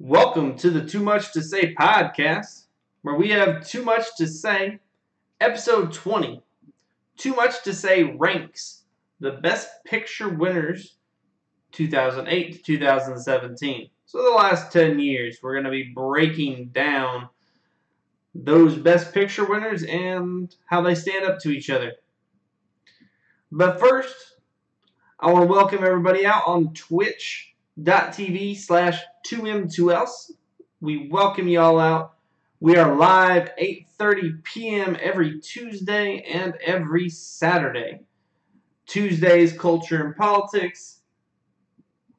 Welcome to the Too Much to Say podcast, where we have too much to say. Episode 20 Too Much to Say ranks the best picture winners 2008 to 2017. So, the last 10 years, we're going to be breaking down those best picture winners and how they stand up to each other. But first, I want to welcome everybody out on twitch.tv slash 2M2Ls. We welcome you all out. We are live 8.30 p.m. every Tuesday and every Saturday. Tuesday is culture and politics,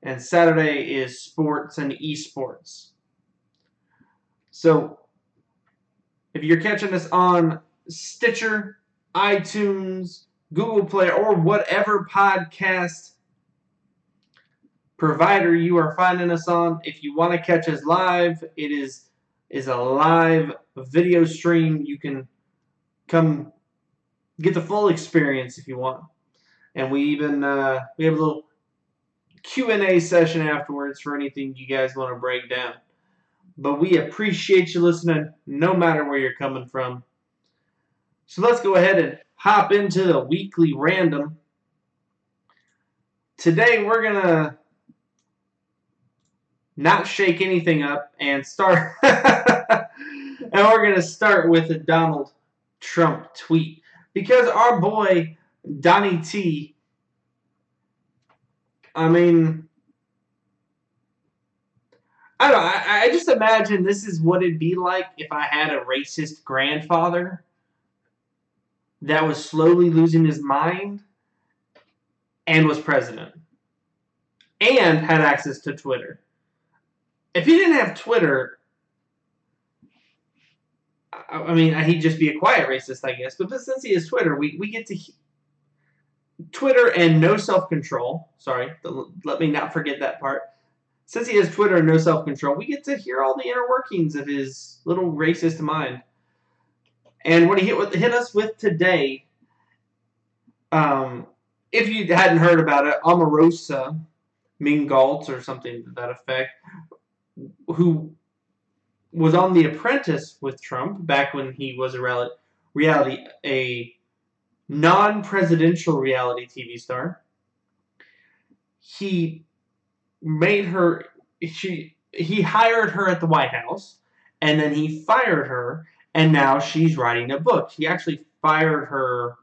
and Saturday is sports and esports. So, if you're catching us on Stitcher, iTunes, Google Play, or whatever podcast provider you are finding us on, if you want to catch us live, it is is a live video stream. You can come get the full experience if you want, and we even uh, we have a little Q and A session afterwards for anything you guys want to break down. But we appreciate you listening, no matter where you're coming from. So let's go ahead and hop into the weekly random. Today we're gonna not shake anything up and start and we're gonna start with a Donald Trump tweet. Because our boy Donnie T I mean I don't I, I just imagine this is what it'd be like if I had a racist grandfather that was slowly losing his mind and was president and had access to Twitter. If he didn't have Twitter, I, I mean, he'd just be a quiet racist, I guess. But since he has Twitter, we, we get to he- Twitter and no self control. Sorry, let me not forget that part. Since he has Twitter and no self control, we get to hear all the inner workings of his little racist mind. And what he hit, hit us with today, um, if you hadn't heard about it, Omarosa Mingalt or something to that effect, who was on The Apprentice with Trump back when he was a reality, a non-presidential reality TV star. He made her she he hired her at the White House and then he fired her and now she's writing a book. He actually fired her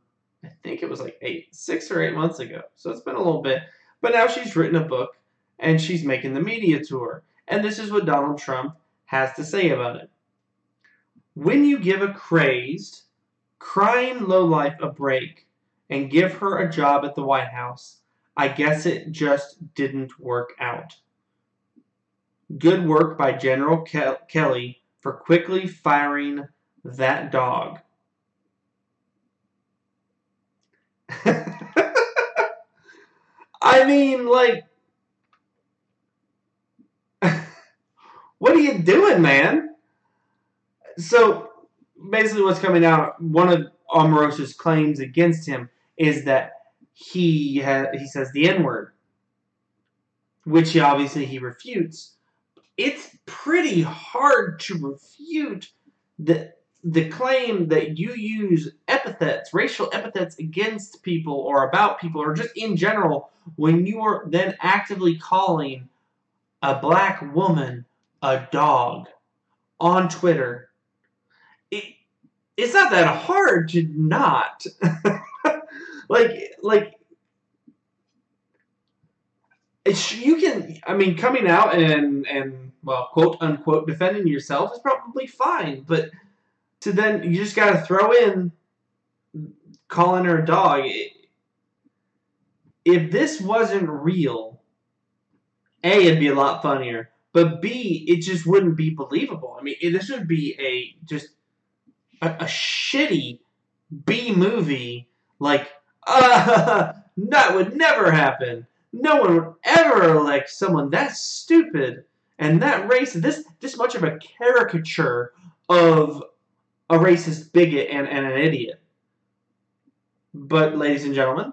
I think it was like 8 6 or 8 months ago. So it's been a little bit. But now she's written a book and she's making the media tour. And this is what Donald Trump has to say about it. When you give a crazed, crying lowlife a break and give her a job at the White House, I guess it just didn't work out. Good work by General Ke- Kelly for quickly firing that dog. I mean, like, what are you doing, man? So basically, what's coming out, one of Omarosa's claims against him is that he ha- he says the N word, which he obviously he refutes. It's pretty hard to refute the the claim that you use epithets, racial epithets against people or about people or just in general when you are then actively calling a black woman a dog on Twitter, it, it's not that hard to not. like, like, you can, I mean, coming out and, and, well, quote unquote, defending yourself is probably fine, but to then, you just gotta throw in calling her a dog. If this wasn't real, A, it'd be a lot funnier. But B, it just wouldn't be believable. I mean, this would be a just a, a shitty B movie. Like, uh, that would never happen. No one would ever elect someone that stupid and that racist. This this much of a caricature of a racist bigot and, and an idiot. But, ladies and gentlemen,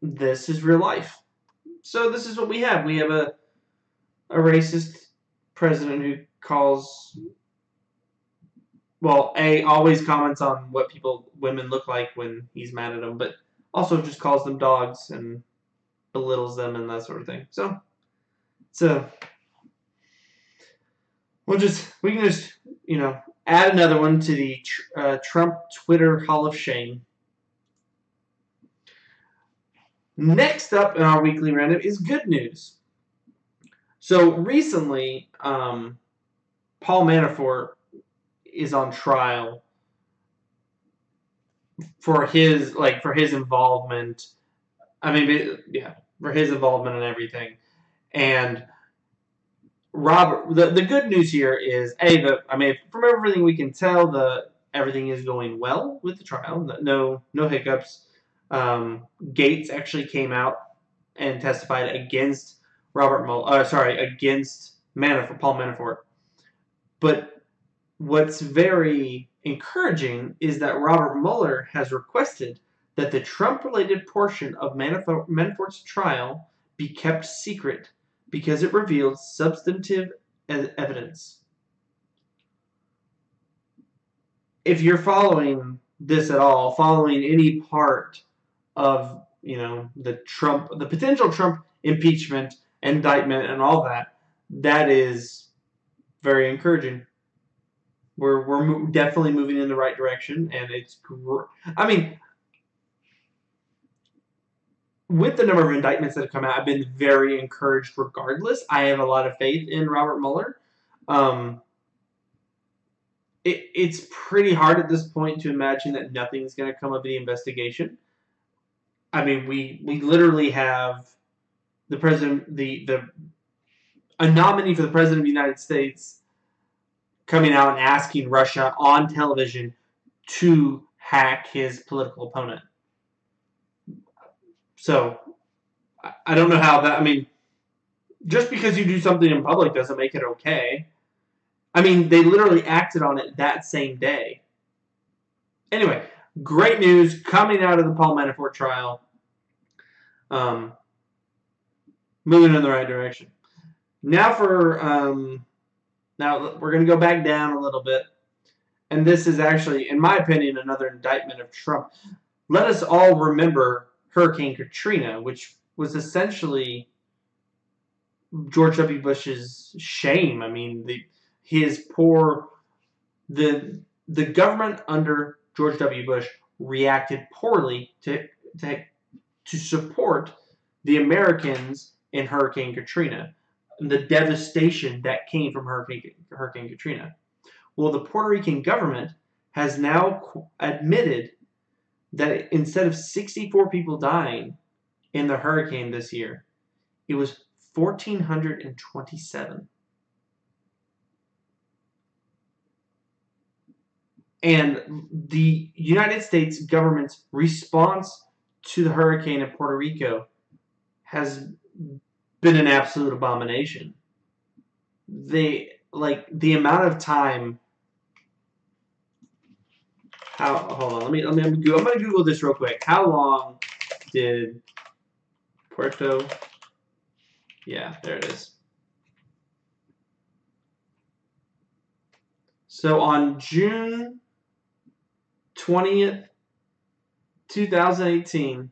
this is real life. So this is what we have. We have a a racist president who calls well, a always comments on what people women look like when he's mad at them, but also just calls them dogs and belittles them and that sort of thing. So, so we'll just we can just you know add another one to the uh, Trump Twitter Hall of Shame. Next up in our weekly random is good news. So recently, um, Paul Manafort is on trial for his like for his involvement. I mean, yeah, for his involvement and everything. And Robert, the, the good news here is a the I mean from everything we can tell, the everything is going well with the trial. No no hiccups. Um, Gates actually came out and testified against Robert Mueller. Uh, sorry, against Manafort, Paul Manafort. But what's very encouraging is that Robert Mueller has requested that the Trump related portion of Manafort's trial be kept secret because it revealed substantive evidence. If you're following this at all, following any part of you know the Trump, the potential Trump impeachment, indictment, and all that, that is very encouraging. We're we're definitely moving in the right direction, and it's. Gr- I mean, with the number of indictments that have come out, I've been very encouraged. Regardless, I have a lot of faith in Robert Mueller. Um, it, it's pretty hard at this point to imagine that nothing's going to come of the investigation. I mean, we we literally have the president, the the a nominee for the president of the United States coming out and asking Russia on television to hack his political opponent. So, I don't know how that, I mean, just because you do something in public doesn't make it okay. I mean, they literally acted on it that same day. Anyway, great news coming out of the Paul Manafort trial. Um, moving in the right direction. Now for um, now we're going to go back down a little bit. And this is actually, in my opinion, another indictment of Trump. Let us all remember Hurricane Katrina, which was essentially George W. Bush's shame. I mean, the his poor the the government under George W. Bush reacted poorly to to, to support the Americans in Hurricane Katrina and the devastation that came from Hurricane, Hurricane Katrina. Well, the Puerto Rican government has now admitted that instead of 64 people dying in the hurricane this year, it was 1,427. And the United States government's response to the hurricane in Puerto Rico has been an absolute abomination. They like the amount of time. How? Hold on. Let me. Let me. I'm gonna Google this real quick. How long did Puerto? Yeah, there it is. So on June 20th, 2018,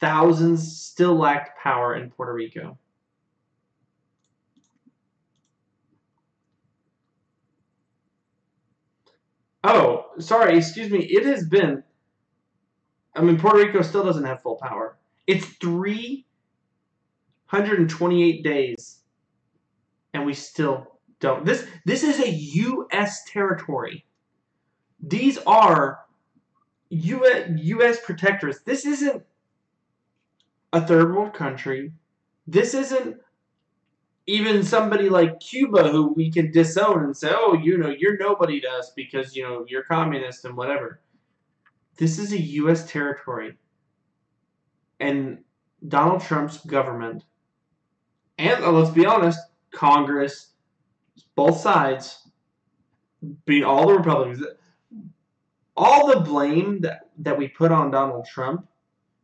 thousands still lacked power in Puerto Rico. Oh, sorry, excuse me. It has been. I mean, Puerto Rico still doesn't have full power. It's 328 days, and we still don't. This this is a U.S. territory. These are U.S. U.S. protectors. This isn't a third world country. This isn't even somebody like Cuba who we can disown and say, oh, you know, you're nobody to us because, you know, you're communist and whatever. This is a U.S. territory. And Donald Trump's government, and uh, let's be honest, Congress, both sides, be all the Republicans, all the blame that, that we put on Donald Trump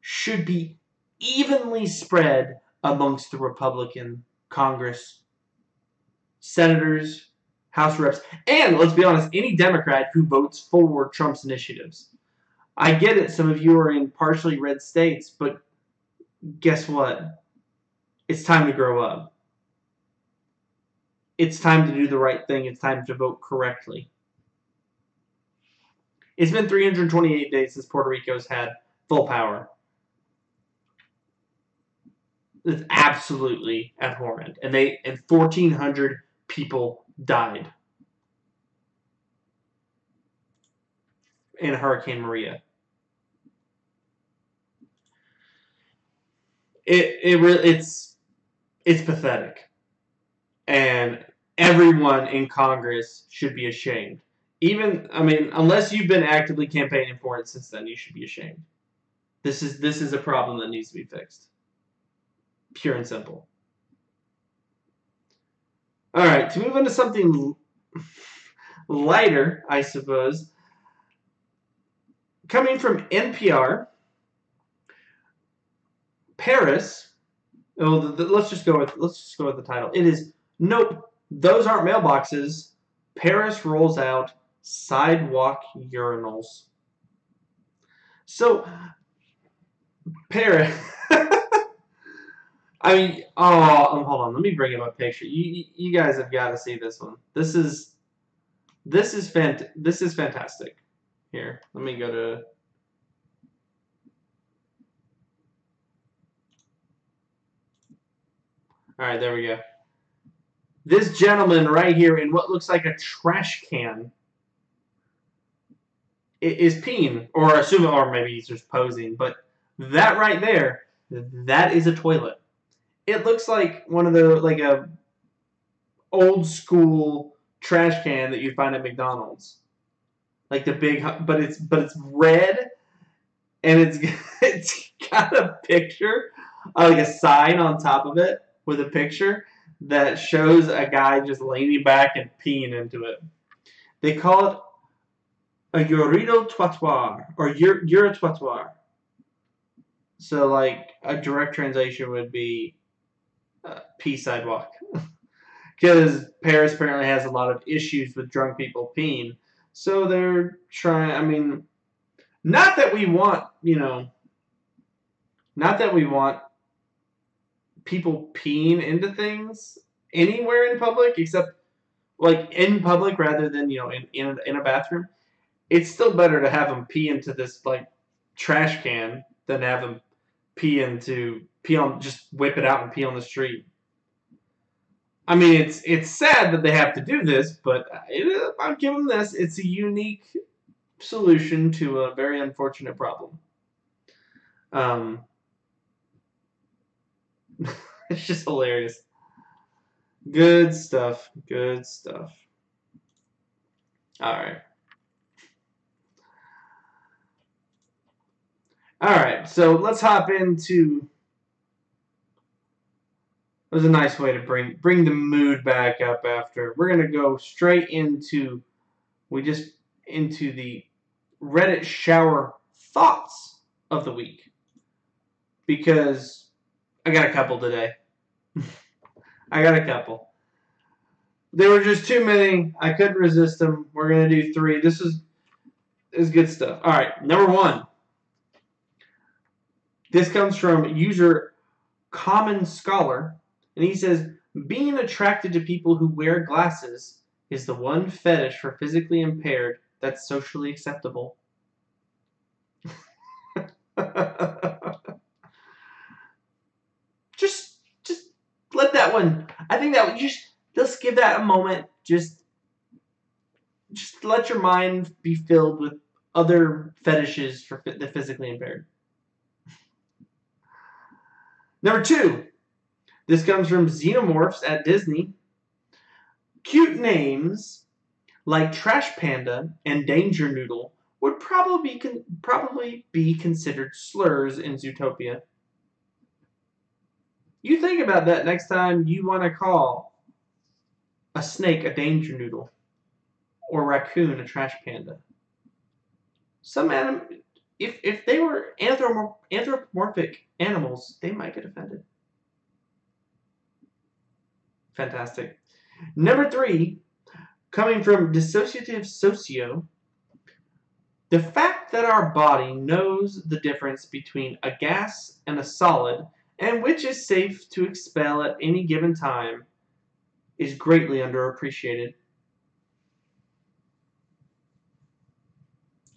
should be evenly spread amongst the Republican Congress, senators, House reps, and let's be honest, any Democrat who votes for Trump's initiatives. I get it, some of you are in partially red states, but guess what? It's time to grow up. It's time to do the right thing. It's time to vote correctly. It's been 328 days since Puerto Rico's had full power. It's absolutely abhorrent. And they and 1400 people died in Hurricane Maria. It it really it's it's pathetic. And everyone in Congress should be ashamed. Even I mean, unless you've been actively campaigning for it since then, you should be ashamed. This is this is a problem that needs to be fixed. Pure and simple. All right, to move into something lighter, I suppose. Coming from NPR, Paris. Oh, the, the, let's just go with let's just go with the title. It is nope. Those aren't mailboxes. Paris rolls out sidewalk urinals. So, Paris. I mean, oh, hold on. Let me bring up a picture. You, you guys have got to see this one. This is, this is fant. This is fantastic. Here, let me go to. All right, there we go. This gentleman right here in what looks like a trash can is peeing, or assuming, or maybe he's just posing. But that right there, that is a toilet it looks like one of the like a old school trash can that you find at McDonald's. Like the big, but it's but it's red, and it's it's got a picture, uh, like a sign on top of it with a picture that shows a guy just leaning back and peeing into it. They call it a urino trottoir or ur- uratoire. So like a direct translation would be pee sidewalk. Because Paris apparently has a lot of issues with drunk people peeing. So they're trying, I mean, not that we want, you know, not that we want people peeing into things anywhere in public except like in public rather than you know in in in a bathroom it's still better to have them pee into this like trash can than have them pee into pee on just whip it out and pee on the street. I mean, it's it's sad that they have to do this, but it, I'll give them this. It's a unique solution to a very unfortunate problem. Um, it's just hilarious. Good stuff. Good stuff. All right. All right, so let's hop into it was a nice way to bring bring the mood back up after. We're gonna go straight into we just into the Reddit shower thoughts of the week. Because I got a couple today. I got a couple. There were just too many. I couldn't resist them. We're gonna do three. This is is good stuff. All right, number one. This comes from user Common Scholar and he says, being attracted to people who wear glasses is the one fetish for physically impaired that's socially acceptable. just just let that one I think that you just just give that a moment. Just just let your mind be filled with other fetishes for the physically impaired. Number two, this comes from Xenomorphs at Disney. Cute names like Trash Panda and Danger Noodle would probably be, probably be considered slurs in Zootopia. You think about that next time you want to call a snake a danger noodle or a raccoon a trash panda. Some anim- if if they were anthropomorphic animals, they might get offended. Fantastic. Number three, coming from dissociative socio, the fact that our body knows the difference between a gas and a solid and which is safe to expel at any given time is greatly underappreciated.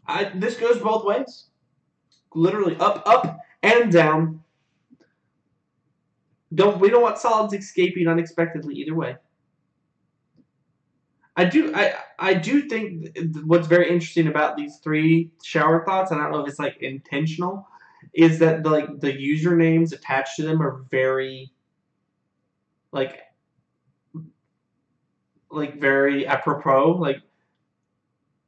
I, this goes both ways. Literally up, up, and down. Don't we don't want solids escaping unexpectedly either way. I do I I do think what's very interesting about these three shower thoughts, and I don't know if it's like intentional, is that the, like the usernames attached to them are very like like very apropos. Like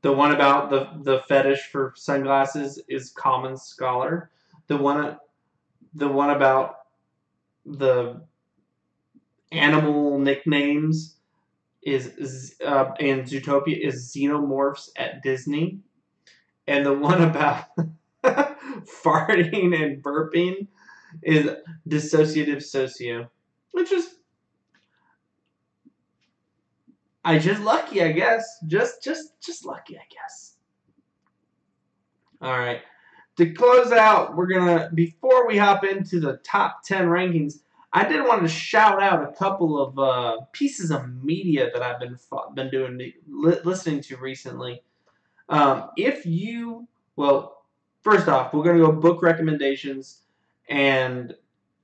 the one about the the fetish for sunglasses is common scholar. The one uh, the one about the animal nicknames is uh, in Zootopia is xenomorphs at Disney, and the one about farting and burping is dissociative socio, which is I just lucky, I guess. Just just just lucky, I guess. All right. To close out, we're gonna before we hop into the top ten rankings. I did want to shout out a couple of uh, pieces of media that I've been been doing li- listening to recently. Um, if you well, first off, we're gonna go book recommendations, and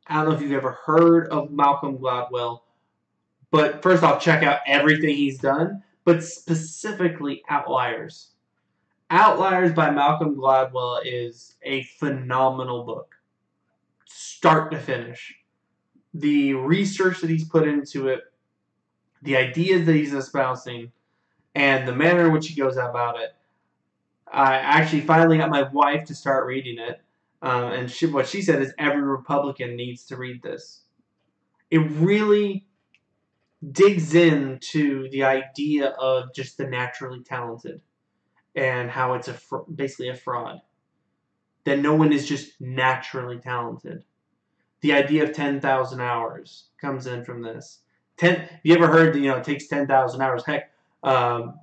I don't know if you've ever heard of Malcolm Gladwell, but first off, check out everything he's done, but specifically Outliers. Outliers by Malcolm Gladwell is a phenomenal book, start to finish the research that he's put into it, the ideas that he's espousing, and the manner in which he goes about it. I actually finally got my wife to start reading it, um, and she, what she said is every Republican needs to read this. It really digs into the idea of just the naturally talented and how it's a fr- basically a fraud. That no one is just naturally talented the idea of 10,000 hours comes in from this. Ten, you ever heard that, you know, it takes 10,000 hours? Heck, um,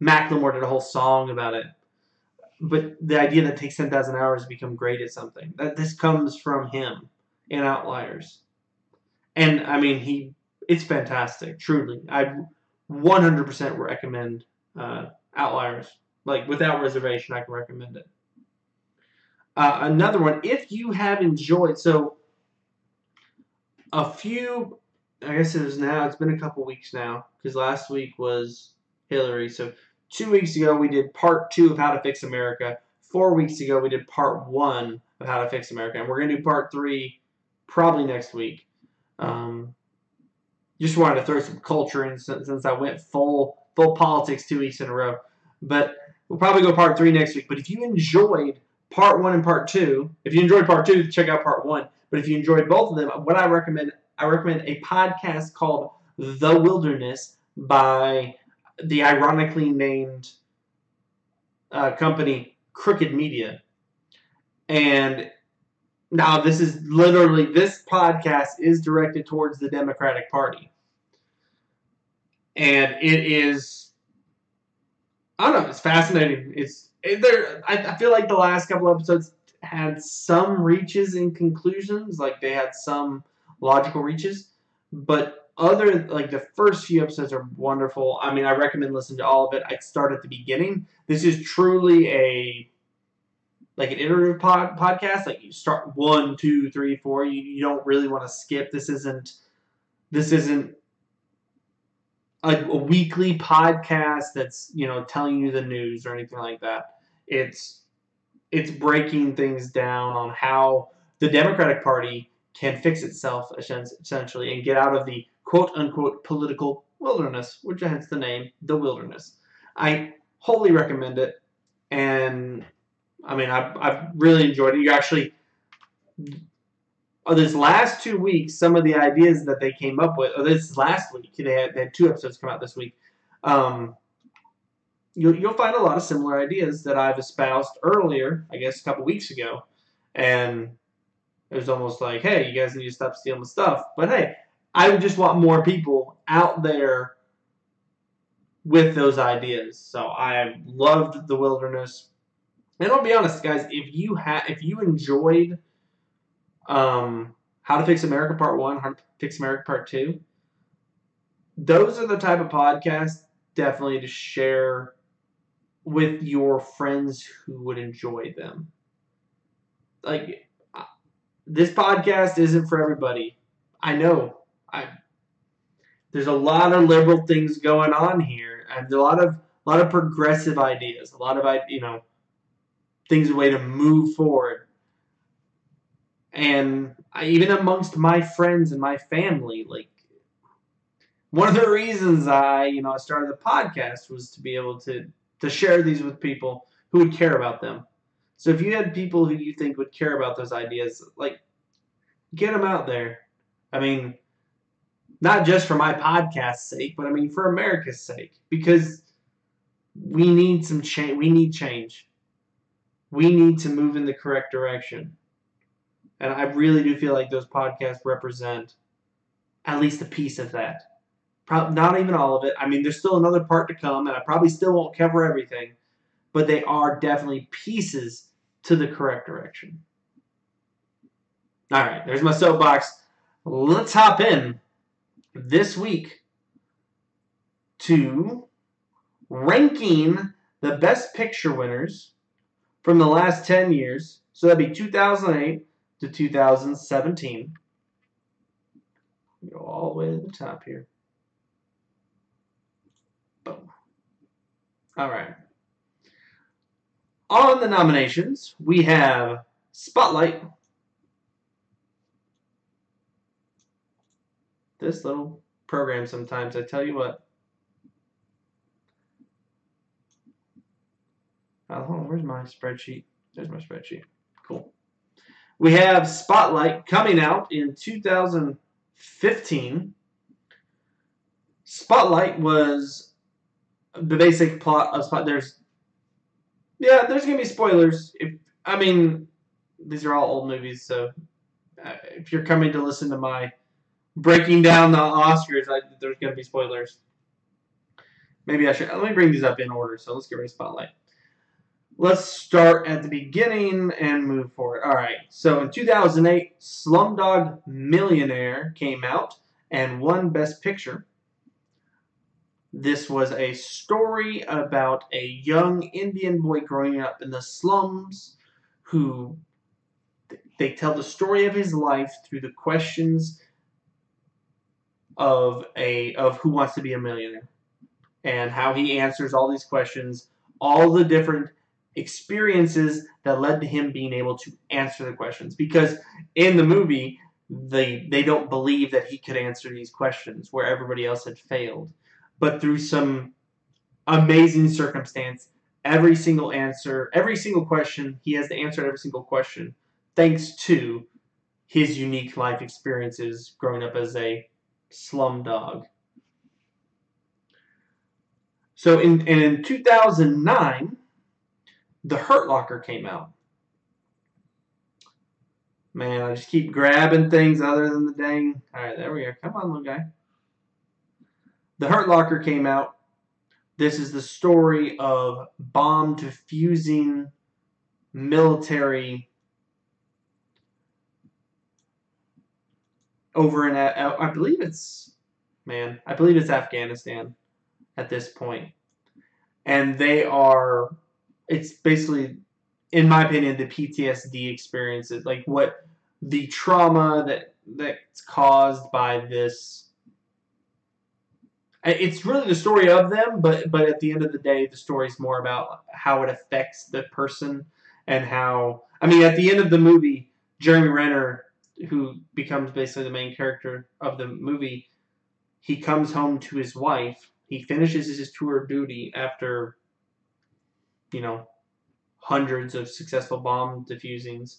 Macklemore did a whole song about it. But the idea that it takes 10,000 hours to become great at something, that this comes from him in Outliers. And, I mean, he, it's fantastic, truly. I 100% recommend uh, Outliers. Like, without reservation, I can recommend it. Uh, another one, if you have enjoyed, so a few. I guess it was now. It's been a couple weeks now because last week was Hillary. So two weeks ago we did part two of How to Fix America. Four weeks ago we did part one of How to Fix America, and we're gonna do part three probably next week. Um, just wanted to throw some culture in since, since I went full full politics two weeks in a row. But we'll probably go part three next week. But if you enjoyed part one and part two, if you enjoyed part two, check out part one. But if you enjoyed both of them, what I recommend, I recommend a podcast called The Wilderness by the ironically named uh, company Crooked Media. And now this is literally this podcast is directed towards the Democratic Party. And it is I don't know, it's fascinating. It's it, there I, I feel like the last couple episodes had some reaches and conclusions, like they had some logical reaches, but other like the first few episodes are wonderful. I mean, I recommend listening to all of it. I'd start at the beginning. This is truly a like an iterative pod, podcast. Like you start one, two, three, four. You, you don't really want to skip. This isn't this isn't a, a weekly podcast that's you know telling you the news or anything like that. It's it's breaking things down on how the Democratic Party can fix itself essentially and get out of the quote unquote political wilderness, which hence the name, the wilderness. I wholly recommend it, and I mean I've, I've really enjoyed it. You actually oh, this last two weeks, some of the ideas that they came up with, or this last week, they had, they had two episodes come out this week. Um, you'll, you'll find a lot of similar ideas that I've espoused earlier, I guess a couple weeks ago. And it was almost like, hey, you guys need to stop stealing stuff. But hey, I would just want more people out there with those ideas. So I loved the wilderness. And I'll be honest, guys, if you had if you enjoyed um, How to Fix America Part One, How to Fix America Part Two, those are the type of podcasts definitely to share with your friends who would enjoy them. Like this podcast isn't for everybody. I know. I there's a lot of liberal things going on here, and a lot of a lot of progressive ideas, a lot of you know things a way to move forward. And I, even amongst my friends and my family, like one of the reasons I you know I started the podcast was to be able to to share these with people who would care about them. So if you had people who you think would care about those ideas, like get them out there. I mean, not just for my podcast's sake, but I mean for America's sake, because we need some change. We need change. We need to move in the correct direction, and I really do feel like those podcasts represent at least a piece of that. Probably not even all of it. I mean, there's still another part to come, and I probably still won't cover everything, but they are definitely pieces to the correct direction. All right, there's my soapbox. Let's hop in this week to ranking the best picture winners from the last 10 years. So that'd be 2008 to 2017. Go all the way to the top here. Boom. All right. On the nominations, we have Spotlight this little program sometimes. I tell you what. Oh, hold on, where's my spreadsheet? There's my spreadsheet. Cool. We have Spotlight coming out in 2015. Spotlight was the basic plot of Spot. There's, yeah, there's gonna be spoilers. If I mean, these are all old movies, so uh, if you're coming to listen to my breaking down the Oscars, I, there's to be spoilers. Maybe I should. Let me bring these up in order. So let's get ready spotlight. Let's start at the beginning and move forward. All right. So in 2008, Slumdog Millionaire came out and won Best Picture. This was a story about a young Indian boy growing up in the slums who they tell the story of his life through the questions of a of who wants to be a millionaire and how he answers all these questions, all the different experiences that led to him being able to answer the questions. Because in the movie, they they don't believe that he could answer these questions where everybody else had failed. But through some amazing circumstance, every single answer, every single question, he has to answer every single question, thanks to his unique life experiences growing up as a slum dog. So in in 2009, The Hurt Locker came out. Man, I just keep grabbing things other than the dang. All right, there we go. Come on, little guy. The Hurt Locker came out. This is the story of bomb defusing military over in, uh, I believe it's, man, I believe it's Afghanistan at this point. And they are, it's basically, in my opinion, the PTSD experiences, like what the trauma that that's caused by this. It's really the story of them, but but at the end of the day, the story is more about how it affects the person and how. I mean, at the end of the movie, Jeremy Renner who becomes basically the main character of the movie, he comes home to his wife. He finishes his tour of duty after, you know, hundreds of successful bomb defusings.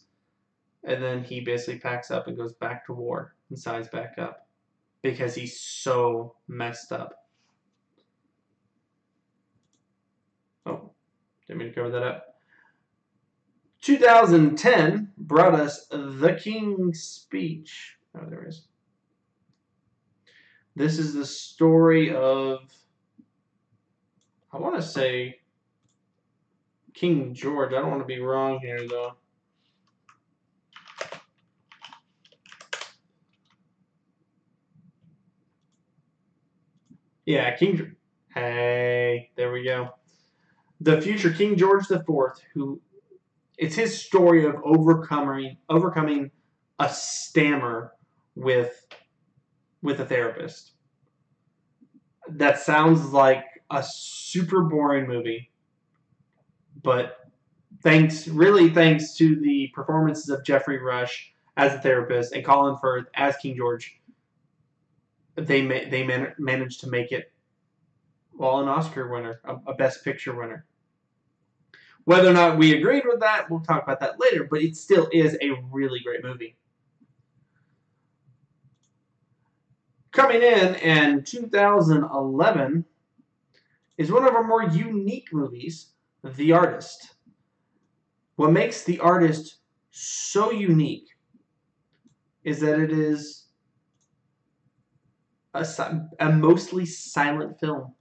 And then he basically packs up and goes back to war and signs back up because he's so messed up. Oh, didn't mean to cover that up. 2010 brought us The King's Speech. Oh, there it is. This is the story of, I want to say, King George. I don't want to be wrong here, though. Yeah, King. Hey, there we go. The future King George IV, who it's his story of overcoming overcoming a stammer with with a therapist. That sounds like a super boring movie, but thanks, really thanks to the performances of Geoffrey Rush as a therapist and Colin Firth as King George, they ma- they man- managed to make it well an Oscar winner, a, a Best Picture winner. Whether or not we agreed with that, we'll talk about that later. But it still is a really great movie. Coming in in 2011 is one of our more unique movies, The Artist. What makes The Artist so unique is that it is a, a mostly silent film.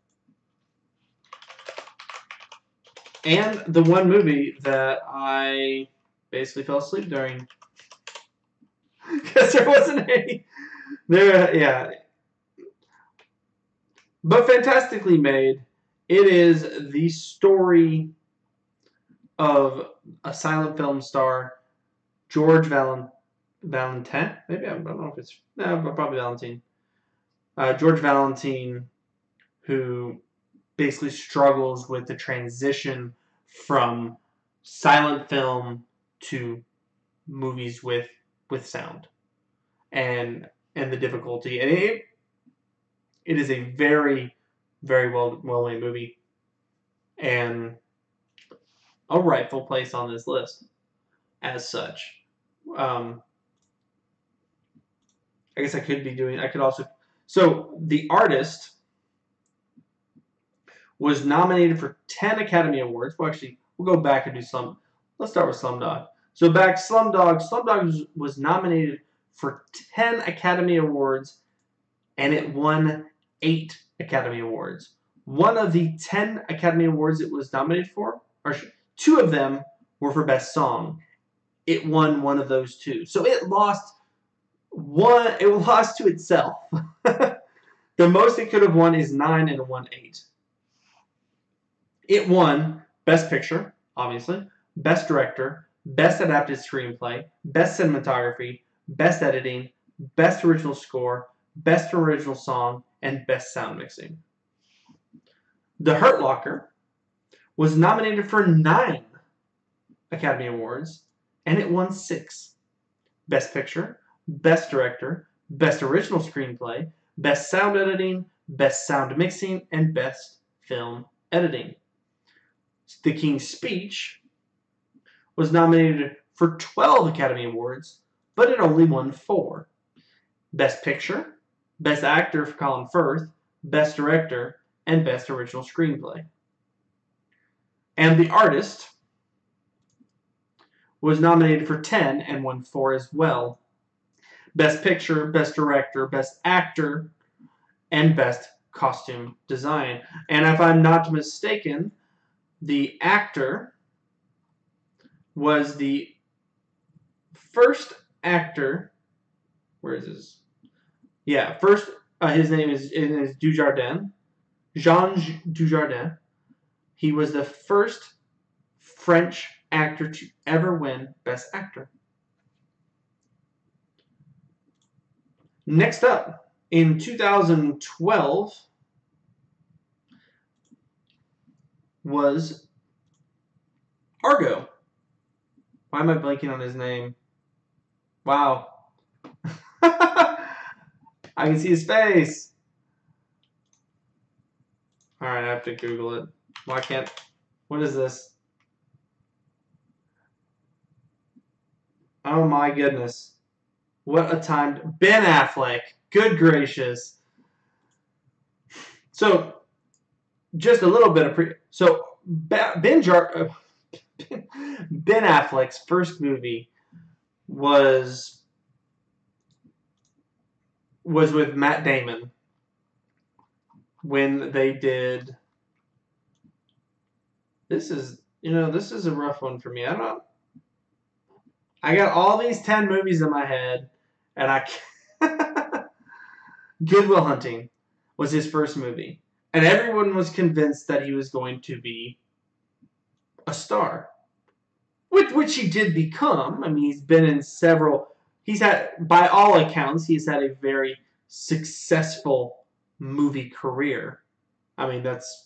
And the one movie that I basically fell asleep during. Because there wasn't any. There, yeah. But fantastically made. It is the story of a silent film star, George Valen, Valentin. Maybe I don't know if it's no, probably Valentine. Uh, George Valentine, who basically struggles with the transition from silent film to movies with with sound, and and the difficulty. And it it is a very very well well made movie, and a rightful place on this list as such. Um, I guess I could be doing. I could also. So the artist was nominated for ten Academy Awards. Well, actually, we'll go back and do some. Let's start with Slumdog. So back Slumdog. Slumdog was, was nominated for ten Academy Awards, and it won eight Academy Awards. One of the ten Academy Awards it was nominated for, or Two of them were for best song. It won one of those two. So it lost one it lost to itself. the most it could have won is nine and won eight. It won Best Picture, obviously, Best Director, Best Adapted Screenplay, Best Cinematography, Best Editing, Best Original Score, Best Original Song, and Best Sound Mixing. The Hurt Locker was nominated for nine Academy Awards, and it won six Best Picture, Best Director, Best Original Screenplay, Best Sound Editing, Best Sound Mixing, and Best Film Editing. The King's Speech was nominated for 12 Academy Awards, but it only won four Best Picture, Best Actor for Colin Firth, Best Director, and Best Original Screenplay. And The Artist was nominated for 10 and won 4 as well. Best Picture, Best Director, Best Actor, and Best Costume Design. And if I'm not mistaken, the actor was the first actor. Where is his? Yeah, first, uh, his name is, is Dujardin. Jean Dujardin. He was the first French actor to ever win Best Actor. Next up, in 2012, was Argo. Why am I blanking on his name? Wow. I can see his face. Alright, I have to Google it. Why can't. What is this? Oh my goodness. What a time. Ben Affleck. Good gracious. So, just a little bit of pre. So, Ben Jar. Uh, ben Affleck's first movie was was with Matt Damon, when they did. This is you know this is a rough one for me. I don't. I got all these ten movies in my head, and I. Good Will Hunting was his first movie, and everyone was convinced that he was going to be a star, which which he did become. I mean, he's been in several. He's had, by all accounts, he's had a very successful movie career. I mean, that's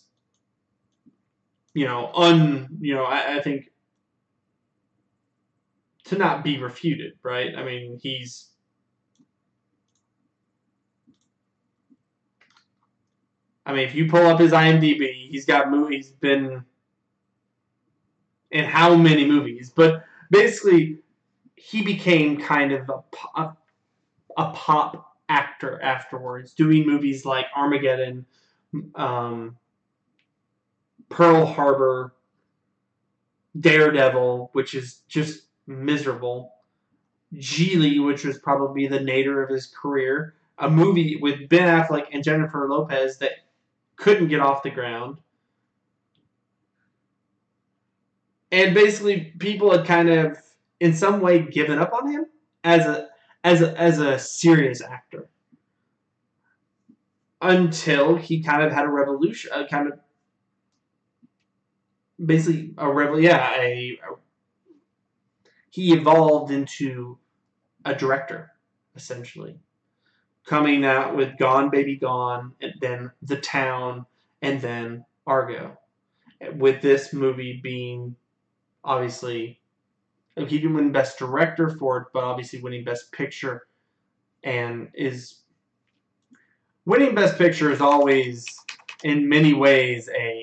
you know un you know I, I think to not be refuted, right? I mean, he's I mean, if you pull up his IMDb, he's got movies. He's been in how many movies? But basically, he became kind of a, a, a pop actor afterwards, doing movies like Armageddon, um, Pearl Harbor, Daredevil, which is just miserable, Gigli, which was probably the nadir of his career, a movie with Ben Affleck and Jennifer Lopez that couldn't get off the ground. And basically, people had kind of, in some way, given up on him as a as a, as a serious actor until he kind of had a revolution, a kind of basically a rebel. Yeah, a, a he evolved into a director essentially coming out with Gone Baby Gone, and then The Town, and then Argo. With this movie being obviously he didn't win Best Director for it, but obviously winning Best Picture, and is winning Best Picture is always in many ways a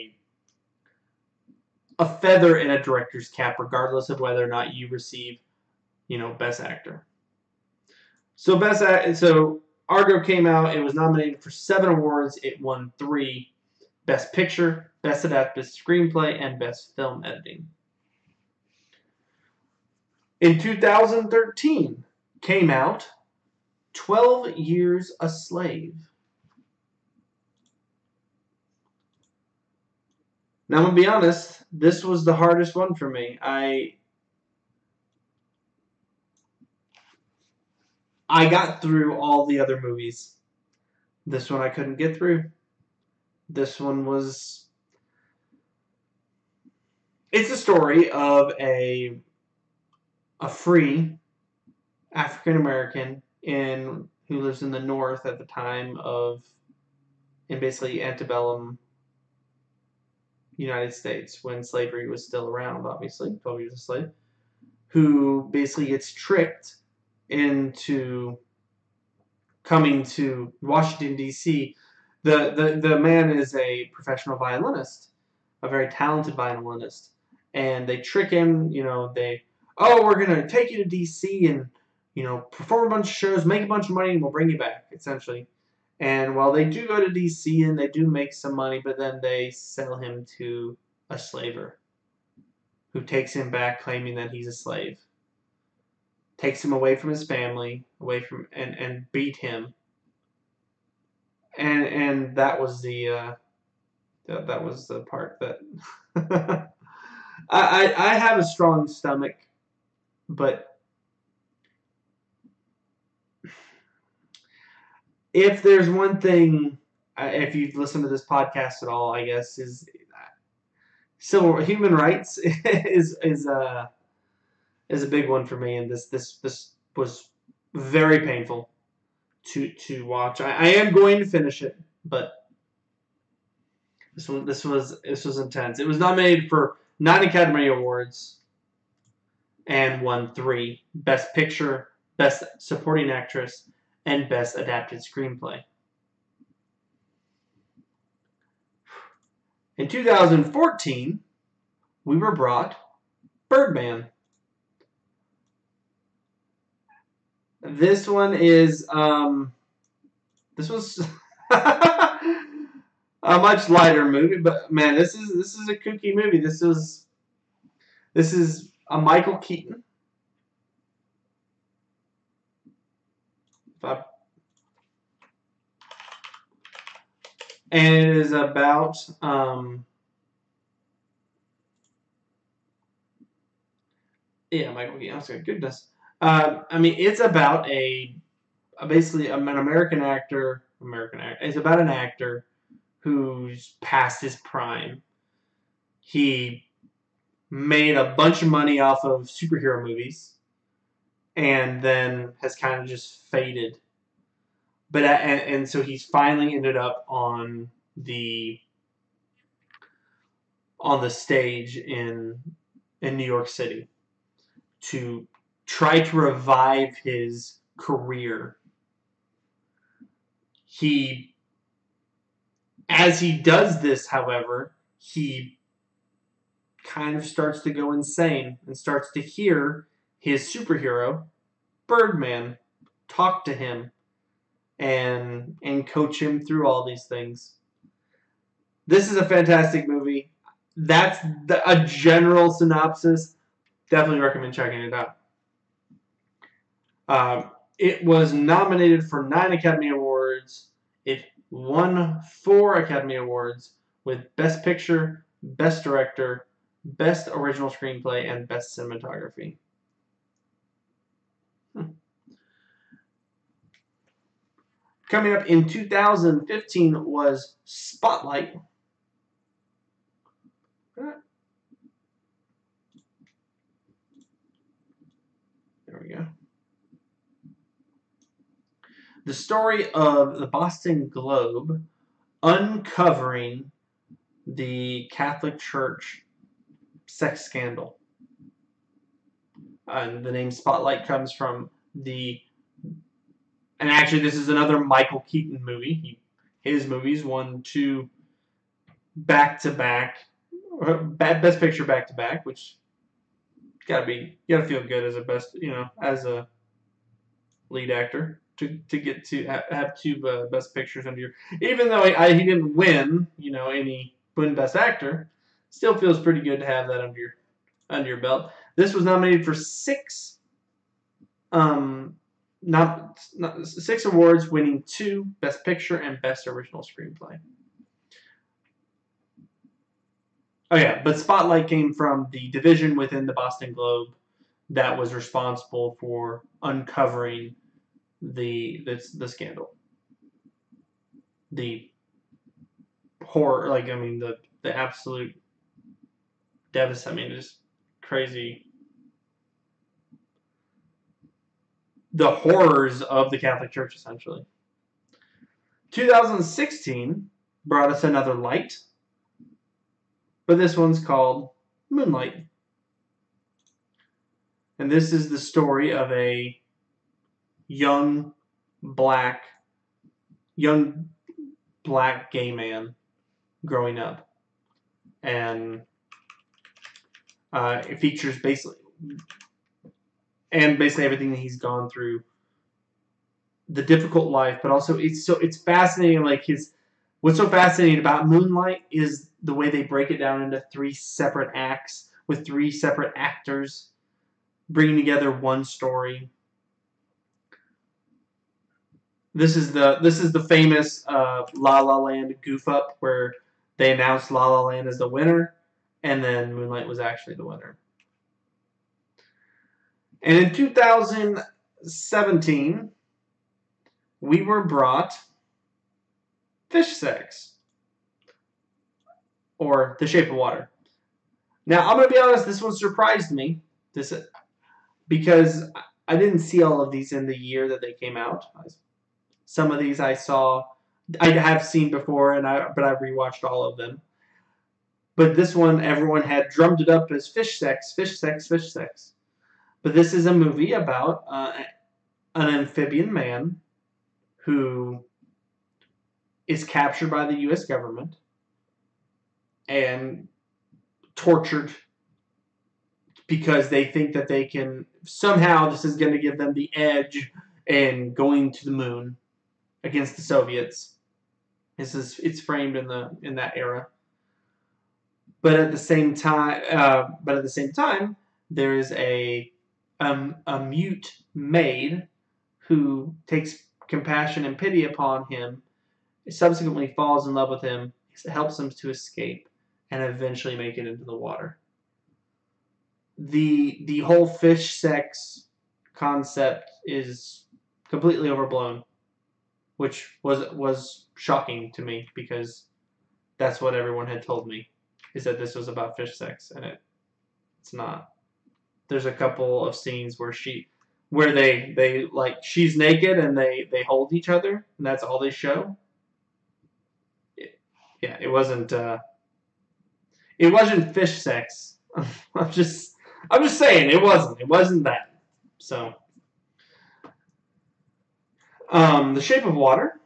a feather in a director's cap, regardless of whether or not you receive, you know, Best Actor. So best so Argo came out. It was nominated for seven awards. It won three Best Picture, Best Adapted Screenplay, and Best Film Editing. In 2013, came out 12 Years a Slave. Now, I'm to be honest, this was the hardest one for me. I I got through all the other movies. This one I couldn't get through. This one was. It's a story of a a free African American in who lives in the North at the time of in basically antebellum United States when slavery was still around, obviously, 12 years a slave, who basically gets tricked into coming to Washington D.C. The, the the man is a professional violinist, a very talented violinist, and they trick him. You know, they oh we're gonna take you to D.C. and you know perform a bunch of shows, make a bunch of money, and we'll bring you back essentially. And while they do go to D.C. and they do make some money, but then they sell him to a slaver who takes him back claiming that he's a slave takes him away from his family, away from and and beat him. And and that was the uh, that, that was the part that I, I I have a strong stomach, but if there's one thing, if you've listened to this podcast at all, I guess is civil human rights is is uh is a big one for me, and this this this was very painful to to watch. I, I am going to finish it, but this one this was this was intense. It was nominated for nine Academy Awards and won three: Best Picture, Best Supporting Actress, and Best Adapted Screenplay. In 2014, we were brought Birdman. This one is um, this was a much lighter movie, but man, this is this is a kooky movie. This is this is a Michael Keaton. I and it is about um, yeah, Michael goodness. Um, I mean, it's about a basically an American actor. American actor. It's about an actor who's past his prime. He made a bunch of money off of superhero movies, and then has kind of just faded. But uh, and, and so he's finally ended up on the on the stage in in New York City to try to revive his career. He, as he does this, however, he kind of starts to go insane and starts to hear his superhero, Birdman, talk to him and and coach him through all these things. This is a fantastic movie. That's the, a general synopsis definitely recommend checking it out. Uh, it was nominated for nine Academy Awards. It won four Academy Awards with Best Picture, Best Director, Best Original Screenplay, and Best Cinematography. Coming up in 2015 was Spotlight. There we go. The story of the Boston Globe uncovering the Catholic Church sex scandal. And the name Spotlight comes from the. And actually, this is another Michael Keaton movie. He, his movies won two back to back, best picture back to back, which gotta be you gotta feel good as a best you know as a lead actor to, to get to have, have two uh, best pictures under your even though he, I, he didn't win you know any win best actor still feels pretty good to have that under your under your belt this was nominated for six um not, not six awards winning two best picture and best original screenplay Oh yeah, but Spotlight came from the division within the Boston Globe that was responsible for uncovering the the, scandal. The horror, like I mean, the the absolute devastating. I mean, just crazy. The horrors of the Catholic Church, essentially. 2016 brought us another light but this one's called Moonlight. And this is the story of a young black young black gay man growing up. And uh, it features basically and basically everything that he's gone through the difficult life but also it's so it's fascinating like his what's so fascinating about moonlight is the way they break it down into three separate acts with three separate actors bringing together one story. This is the this is the famous uh, La La Land goof up where they announced La La Land as the winner, and then Moonlight was actually the winner. And in 2017, we were brought Fish Sex or The Shape of Water. Now, I'm going to be honest, this one surprised me. This because I didn't see all of these in the year that they came out. Some of these I saw, I have seen before, and I but I rewatched all of them. But this one, everyone had drummed it up as fish sex, fish sex, fish sex. But this is a movie about uh, an amphibian man who is captured by the U.S. government and tortured because they think that they can somehow this is going to give them the edge in going to the moon against the Soviets. This is it's framed in the in that era. But at the same time, uh, but at the same time, there is a um, a mute maid who takes compassion and pity upon him subsequently falls in love with him, helps him to escape, and eventually make it into the water. The the whole fish sex concept is completely overblown, which was was shocking to me because that's what everyone had told me is that this was about fish sex and it it's not. There's a couple of scenes where she where they they like she's naked and they they hold each other and that's all they show. It, yeah, it wasn't uh it wasn't fish sex. I'm just I'm just saying it wasn't. It wasn't that. So um The Shape of Water.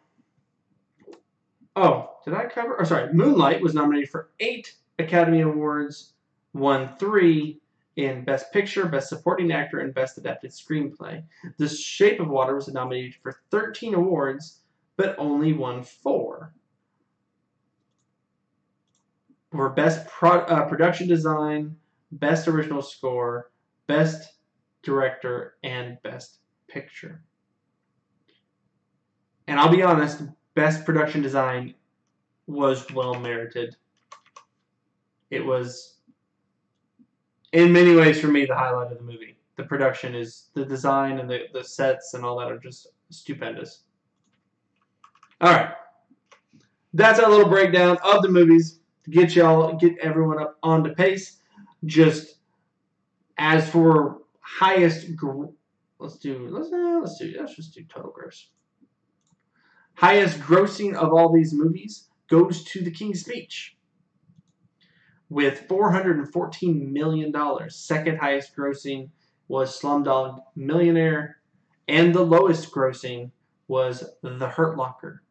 Oh, did I cover? Or sorry, Moonlight was nominated for eight Academy Awards, won three in Best Picture, Best Supporting Actor, and Best Adapted Screenplay. The Shape of Water was nominated for 13 awards, but only won four. For Best Pro- uh, Production Design, Best Original Score, Best Director, and Best Picture. And I'll be honest, Best Production Design was well merited. It was, in many ways, for me, the highlight of the movie. The production is the design and the, the sets and all that are just stupendous. All right, that's our little breakdown of the movies to get y'all, get everyone up on the pace. Just as for highest, gr- let's do let's uh, let's do let's just do total gross. Highest grossing of all these movies goes to The King's Speech with $414 million. Second highest grossing was Slumdog Millionaire, and the lowest grossing was The Hurt Locker.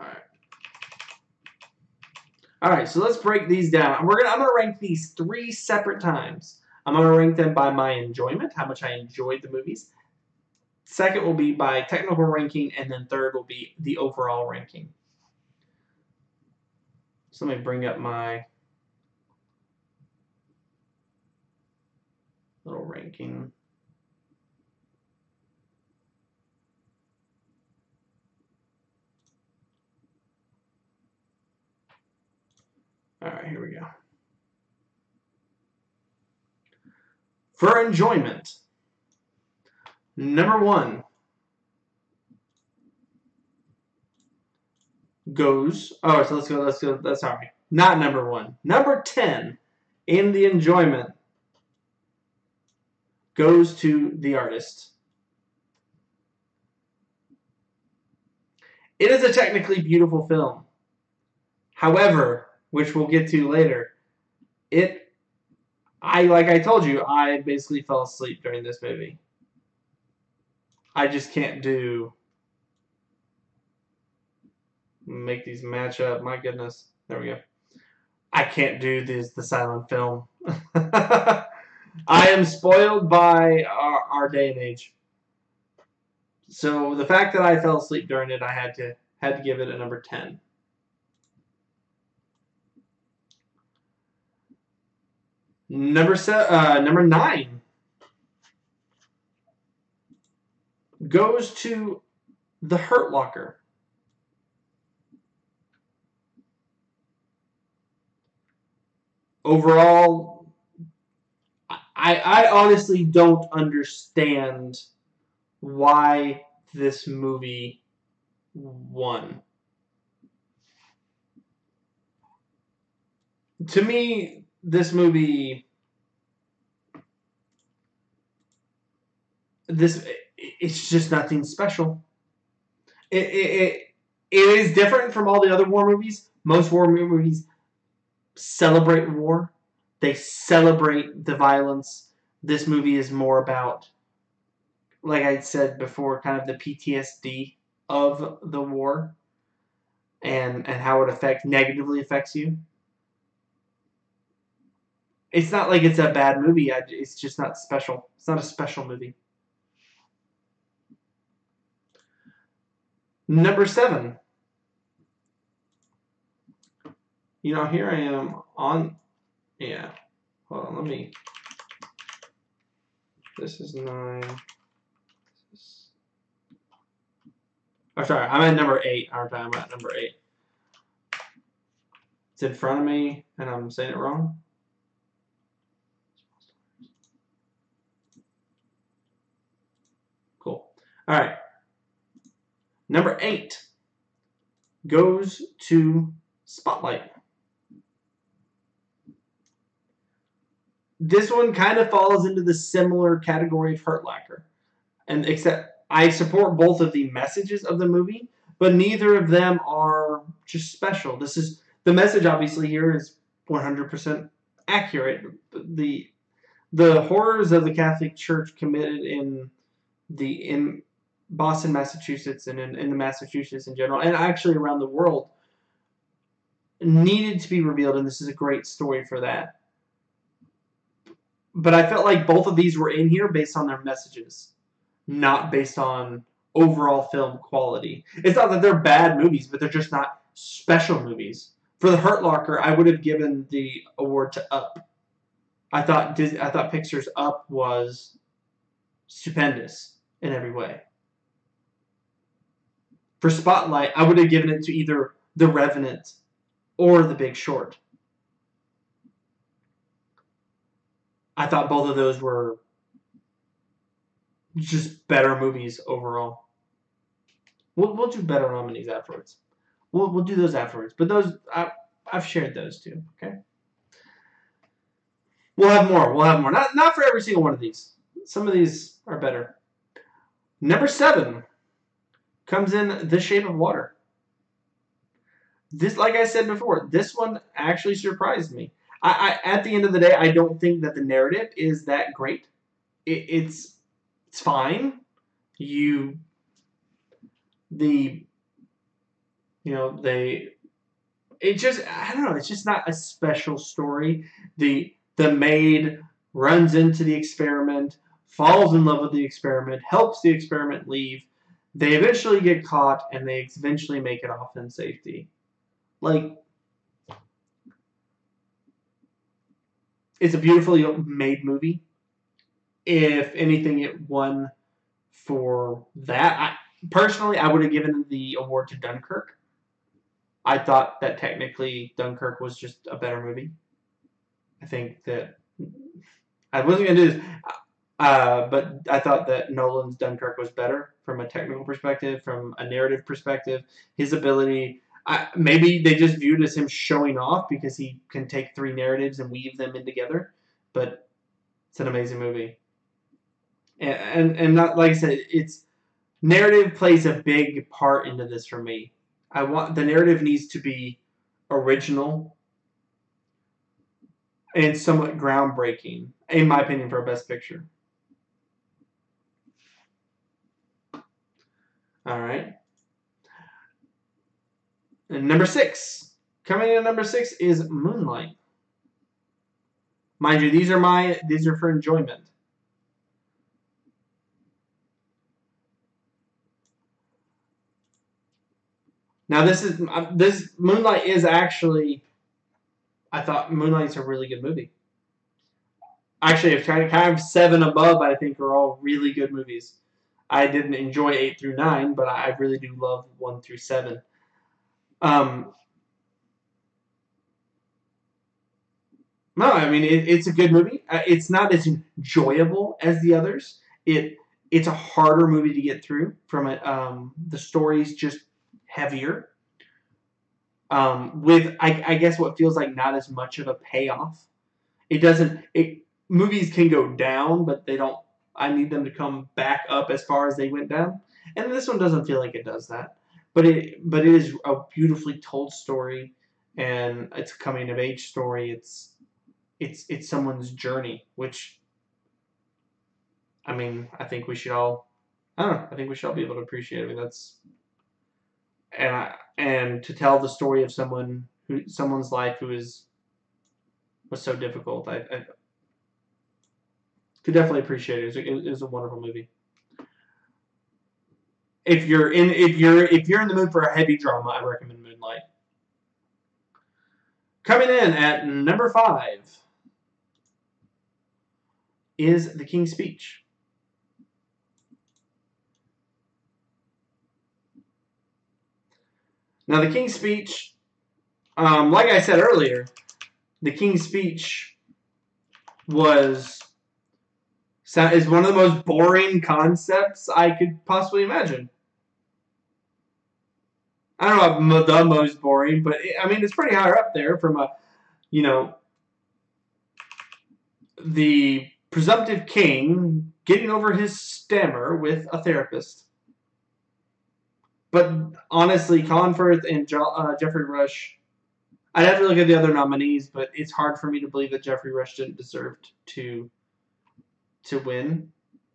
All right. All right, so let's break these down. We're gonna I'm gonna rank these three separate times. I'm gonna rank them by my enjoyment, how much I enjoyed the movies. Second will be by technical ranking, and then third will be the overall ranking. So let me bring up my little ranking. All right, here we go. For enjoyment, number one goes. Oh, so let's go. Let's go. That's sorry, not number one. Number ten in the enjoyment goes to the artist. It is a technically beautiful film. However, which we'll get to later, it I like I told you, I basically fell asleep during this movie. I just can't do make these match up. My goodness. There we go. I can't do this the silent film. I am spoiled by our, our day and age. So the fact that I fell asleep during it, I had to had to give it a number ten. Number seven, uh, number nine goes to the Hurt Locker. Overall, I I honestly don't understand why this movie won. To me, this movie this it's just nothing special. It, it, it, it is different from all the other war movies. Most war movies celebrate war. They celebrate the violence. This movie is more about, like I said before, kind of the PTSD of the war and and how it affect negatively affects you it's not like it's a bad movie. It's just not special. It's not a special movie. Number seven. You know, here I am on. Yeah. Hold on. Let me. This is nine. This is... Oh, sorry. I'm at number eight, aren't I? I'm at number eight. It's in front of me, and I'm saying it wrong. Cool. All right. Number eight goes to Spotlight. This one kind of falls into the similar category of Hurt Locker. And except I support both of the messages of the movie, but neither of them are just special. This is the message obviously here is 100% accurate. The the horrors of the Catholic Church committed in the in Boston, Massachusetts, and in, in the Massachusetts in general, and actually around the world, needed to be revealed, and this is a great story for that. But I felt like both of these were in here based on their messages, not based on overall film quality. It's not that they're bad movies, but they're just not special movies. For the Hurt Locker, I would have given the award to Up. I thought Disney, I thought Pixar's Up was stupendous in every way. For Spotlight, I would have given it to either The Revenant or The Big Short. I thought both of those were just better movies overall. We'll, we'll do better nominees afterwards. We'll, we'll do those afterwards. But those, I, I've shared those too, okay? We'll have more. We'll have more. Not, not for every single one of these. Some of these are better. Number seven comes in The Shape of Water. This, like I said before, this one actually surprised me. I, I, at the end of the day, I don't think that the narrative is that great. It, it's it's fine. You the you know they it just I don't know. It's just not a special story. The the maid runs into the experiment, falls in love with the experiment, helps the experiment leave. They eventually get caught, and they eventually make it off in safety. Like it's a beautifully made movie. If anything, it won for that. I, personally, I would have given the award to Dunkirk. I thought that technically Dunkirk was just a better movie. I think that I wasn't gonna do this, uh, but I thought that Nolan's Dunkirk was better from a technical perspective, from a narrative perspective. His ability I, maybe they just viewed as him showing off because he can take three narratives and weave them in together. But it's an amazing movie, and and, and not like I said, it's narrative plays a big part into this for me. I want the narrative needs to be original and somewhat groundbreaking, in my opinion, for a best picture. All right. And number six, coming in at number six is Moonlight. Mind you, these are my these are for enjoyment. Now this is uh, this Moonlight is actually I thought Moonlight's a really good movie. Actually, I've tried kind of seven above. I think are all really good movies. I didn't enjoy eight through nine, but I really do love one through seven. Um, no, I mean it, it's a good movie. Uh, it's not as enjoyable as the others. It it's a harder movie to get through. From it, um, the story's just heavier. Um, with I, I guess what feels like not as much of a payoff. It doesn't. It movies can go down, but they don't. I need them to come back up as far as they went down, and this one doesn't feel like it does that but it but it is a beautifully told story, and it's a coming of age story. It's it's it's someone's journey, which I mean, I think we should all. I don't know. I think we should all be able to appreciate. I mean, that's and I, and to tell the story of someone who someone's life who is was so difficult. I, I could definitely appreciate it. It's a, it's a wonderful movie. If you're in if you're if you're in the mood for a heavy drama, I recommend Moonlight. Coming in at number five is The King's Speech. Now, The King's Speech, um, like I said earlier, The King's Speech was is one of the most boring concepts I could possibly imagine. I don't know about the most boring, but it, I mean it's pretty higher up there from a, you know, the presumptive king getting over his stammer with a therapist. But honestly, Colin Firth and jo- uh, Geoffrey Rush, I'd have to look at the other nominees, but it's hard for me to believe that Geoffrey Rush didn't deserve to to win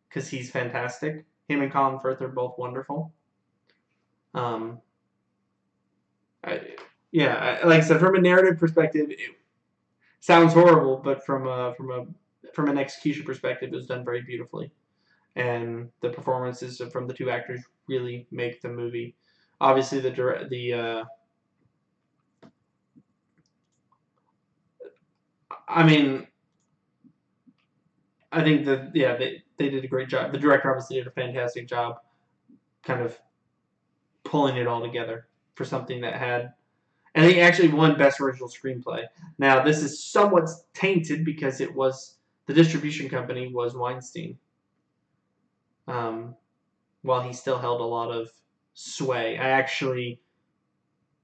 because he's fantastic. Him and Colin Firth are both wonderful. Um, I, yeah, I, like I said, from a narrative perspective, it sounds horrible, but from a from a from an execution perspective, it was done very beautifully, and the performances from the two actors really make the movie. Obviously, the the uh, I mean, I think that yeah, they they did a great job. The director obviously did a fantastic job, kind of pulling it all together for something that had. And he actually won Best Original Screenplay. Now this is somewhat tainted because it was the distribution company was Weinstein. Um, while he still held a lot of sway, I actually,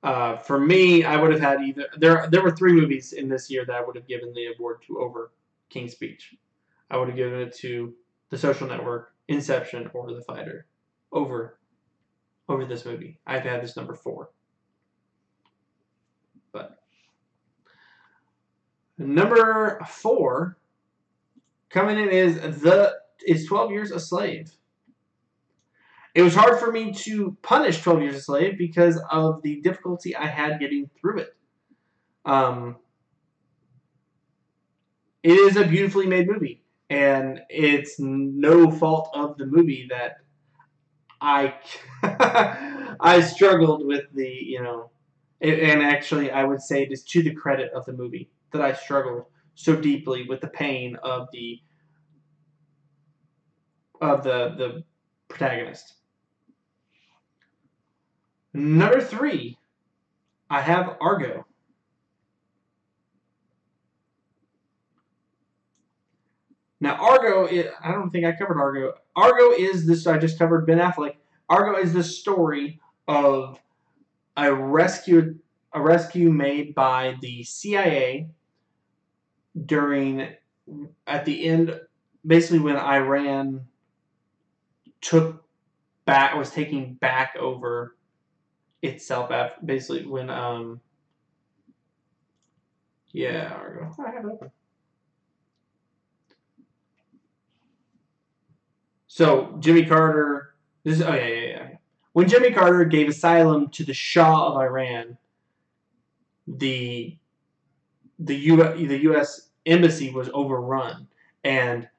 uh, for me, I would have had either there. There were three movies in this year that I would have given the award to over King's Speech. I would have given it to The Social Network, Inception, or The Fighter over over this movie. I've had this number four. But number four coming in is the is 12 years a slave. It was hard for me to punish 12 years a slave because of the difficulty I had getting through it. Um, it is a beautifully made movie and it's no fault of the movie that I I struggled with the you know, and actually I would say it is to the credit of the movie that I struggled so deeply with the pain of the of the the protagonist. Number three, I have Argo. Now, Argo, I don't think I covered Argo. Argo is this, I just covered Ben Affleck. Argo is the story of a rescue, a rescue made by the CIA during, at the end, basically when Iran took back, was taking back over itself after, basically when, um, yeah, Argo. I have it. So Jimmy Carter. This is oh yeah yeah yeah. When Jimmy Carter gave asylum to the Shah of Iran, the the U the U.S. embassy was overrun, and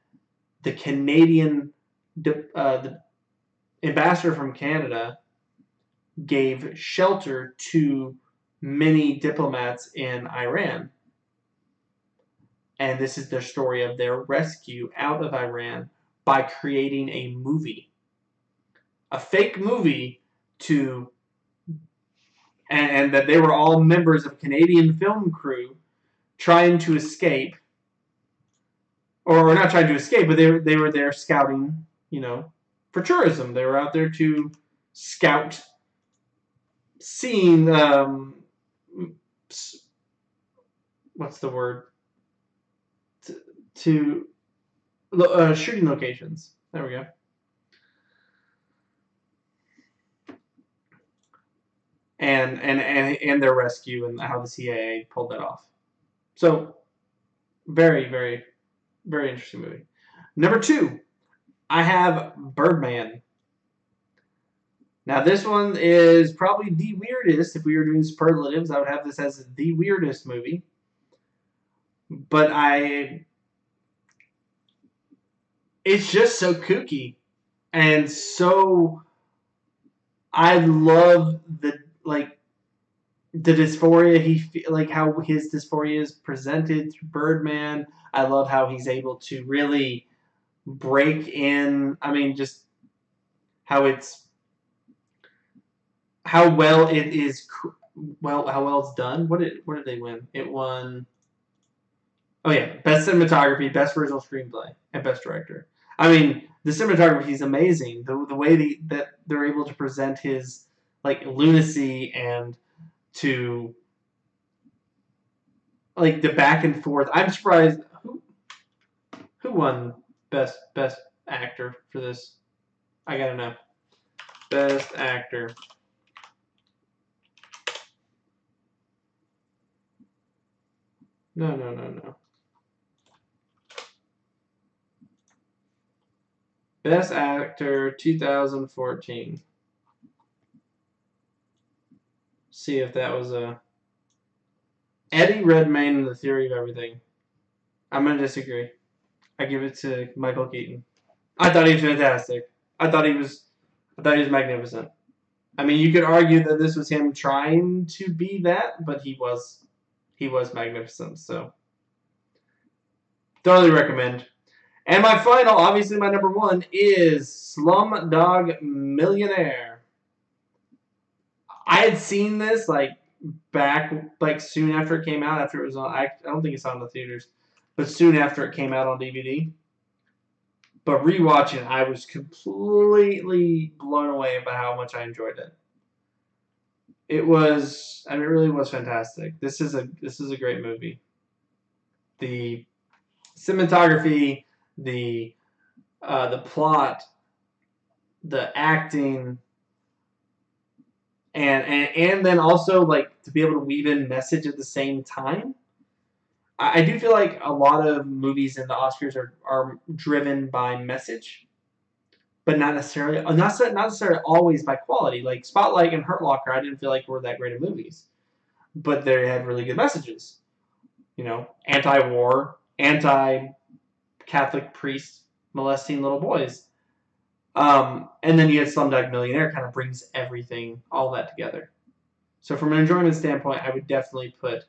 the Canadian uh, the ambassador from Canada gave shelter to many diplomats in Iran. And this is their story of their rescue out of Iran by creating a movie, a fake movie to, and, and that they were all members of Canadian film crew trying to escape, or not trying to escape, but they were, they were there scouting, you know, for tourism. They were out there to scout, seeing, um, what's the word? to, to uh, shooting locations. There we go. And, and and and their rescue and how the CIA pulled that off. So, very very very interesting movie. Number two, I have Birdman. Now this one is probably the weirdest. If we were doing superlatives, I would have this as the weirdest movie. But I it's just so kooky and so I love the like the dysphoria he like how his dysphoria is presented through Birdman. I love how he's able to really break in. I mean, just how it's how well it is. Well, how well it's done. What did what did they win? It won. Oh yeah, best cinematography, best original screenplay, and best director. I mean, the cinematography is amazing. The the way they, that they're able to present his like lunacy and to like the back and forth. I'm surprised who who won best best actor for this. I gotta know. Best actor. No, no, no, no. Best Actor 2014. See if that was a Eddie Redmayne in The Theory of Everything. I'm gonna disagree. I give it to Michael Keaton. I thought he was fantastic. I thought he was I thought he was magnificent. I mean, you could argue that this was him trying to be that, but he was he was magnificent. So thoroughly recommend. And my final, obviously my number one, is Slumdog Millionaire. I had seen this like back like soon after it came out. After it was on, I, I don't think it's on the theaters, but soon after it came out on DVD. But rewatching, I was completely blown away by how much I enjoyed it. It was, I mean, it really was fantastic. This is a this is a great movie. The cinematography, the uh, the plot, the acting, and, and and then also like to be able to weave in message at the same time I, do feel like a lot of movies in the Oscars are, are driven by message, but not necessarily uh, not not necessarily always by quality. Like Spotlight and Hurt Locker, I didn't feel like were that great of movies, but they had really good messages. You know, anti-war, anti-Catholic priests molesting little boys. Um, and then you have Slumdog Millionaire, kind of brings everything, all that together. So from an enjoyment standpoint, I would definitely put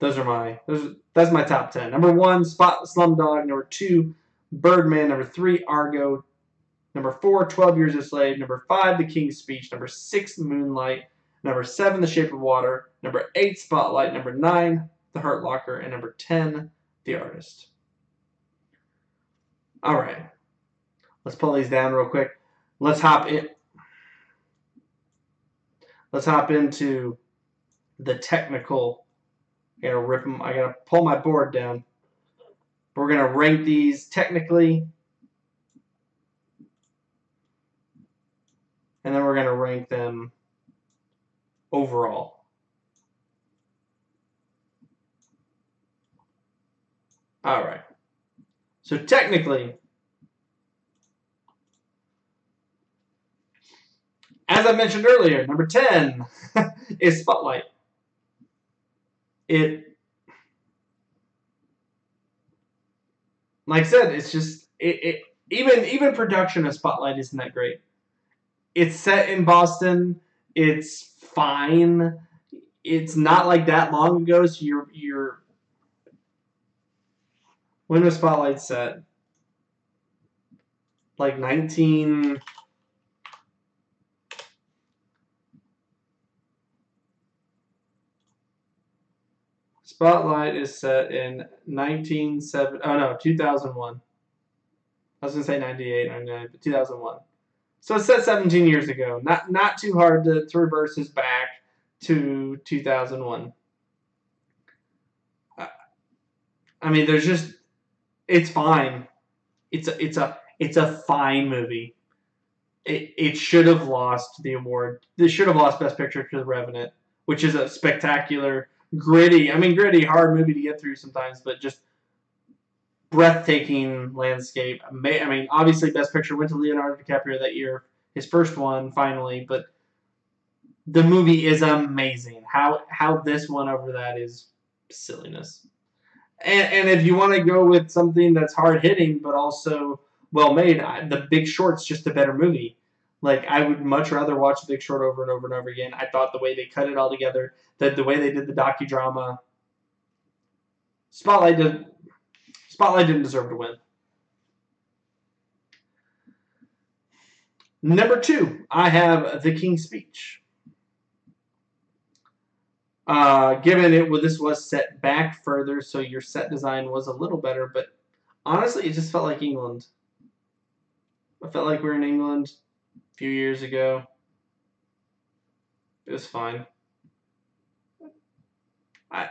those are my those that's my top ten. Number one, Spot Slumdog. Number two, Birdman. Number three, Argo. Number four, 12 Years a Slave. Number five, The King's Speech. Number six, Moonlight. Number seven, The Shape of Water. Number eight, Spotlight. Number nine, The Hurt Locker. And number 10, The Artist. All right. Let's pull these down real quick. Let's hop in. Let's hop into the technical I gotta rip them. I gotta pull my board down. We're gonna rank these technically, and then we're gonna rank them overall. All right. So technically, as I mentioned earlier, number 10 is Spotlight it like I said, it's just it, it even even production of Spotlight isn't that great. It's set in Boston. It's fine. It's not like that long ago, so you're you're when was Spotlight set? Like nineteen Spotlight is set in 1970. Oh no, 2001. I was gonna say 98, 99, but 2001. So it's set 17 years ago. Not not too hard to, to reverse this back to 2001. I mean, there's just it's fine. It's a it's a it's a fine movie. It it should have lost the award. This should have lost Best Picture to The Revenant, which is a spectacular gritty. I mean, gritty, hard movie to get through sometimes, but just breathtaking landscape. I mean, obviously, Best Picture went to Leonardo DiCaprio that year, his first one, finally, but the movie is amazing. How how this won over that is silliness. And, and if you want to go with something that's hard hitting but also well made, The Big Short's just a better movie. Like I would much rather watch The Big Short over and over and over again. I thought the way they cut it all together, that the way they did the docudrama, Spotlight did, Spotlight didn't deserve to win. Number two, I have The King's Speech. Uh, given it well, this was set back further, so your set design was a little better, but honestly, it just felt like England. I felt like we were in England a few years ago. It was fine. I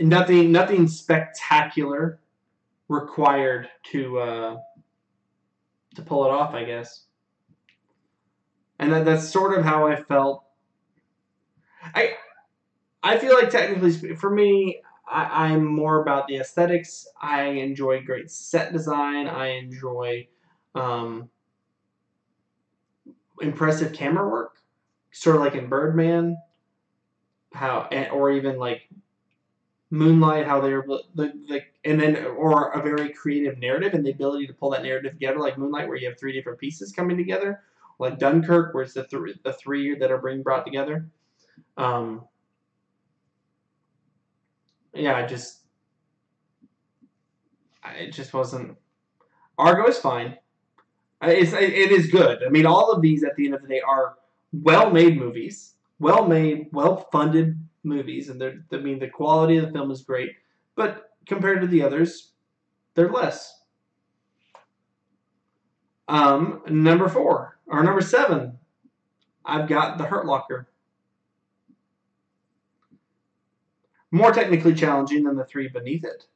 nothing nothing spectacular required to uh, to pull it off, I guess. And that, that's sort of how I felt. I I feel like technically, for me, I, I'm more about the aesthetics. I enjoy great set design. I enjoy um, impressive camera work, sort of like in Birdman, how or even like Moonlight, how they're the, the and then or a very creative narrative and the ability to pull that narrative together, like Moonlight, where you have three different pieces coming together, like Dunkirk, where it's the three the three that are being brought together. Um, yeah, I just, it just wasn't. Argo is fine. It's it is good. I mean, all of these at the end of the day are well made movies, well made, well funded movies, and they're. I mean, the quality of the film is great, but compared to the others, they're less. Um, number four or number seven, I've got the Hurt Locker. More technically challenging than the three beneath it,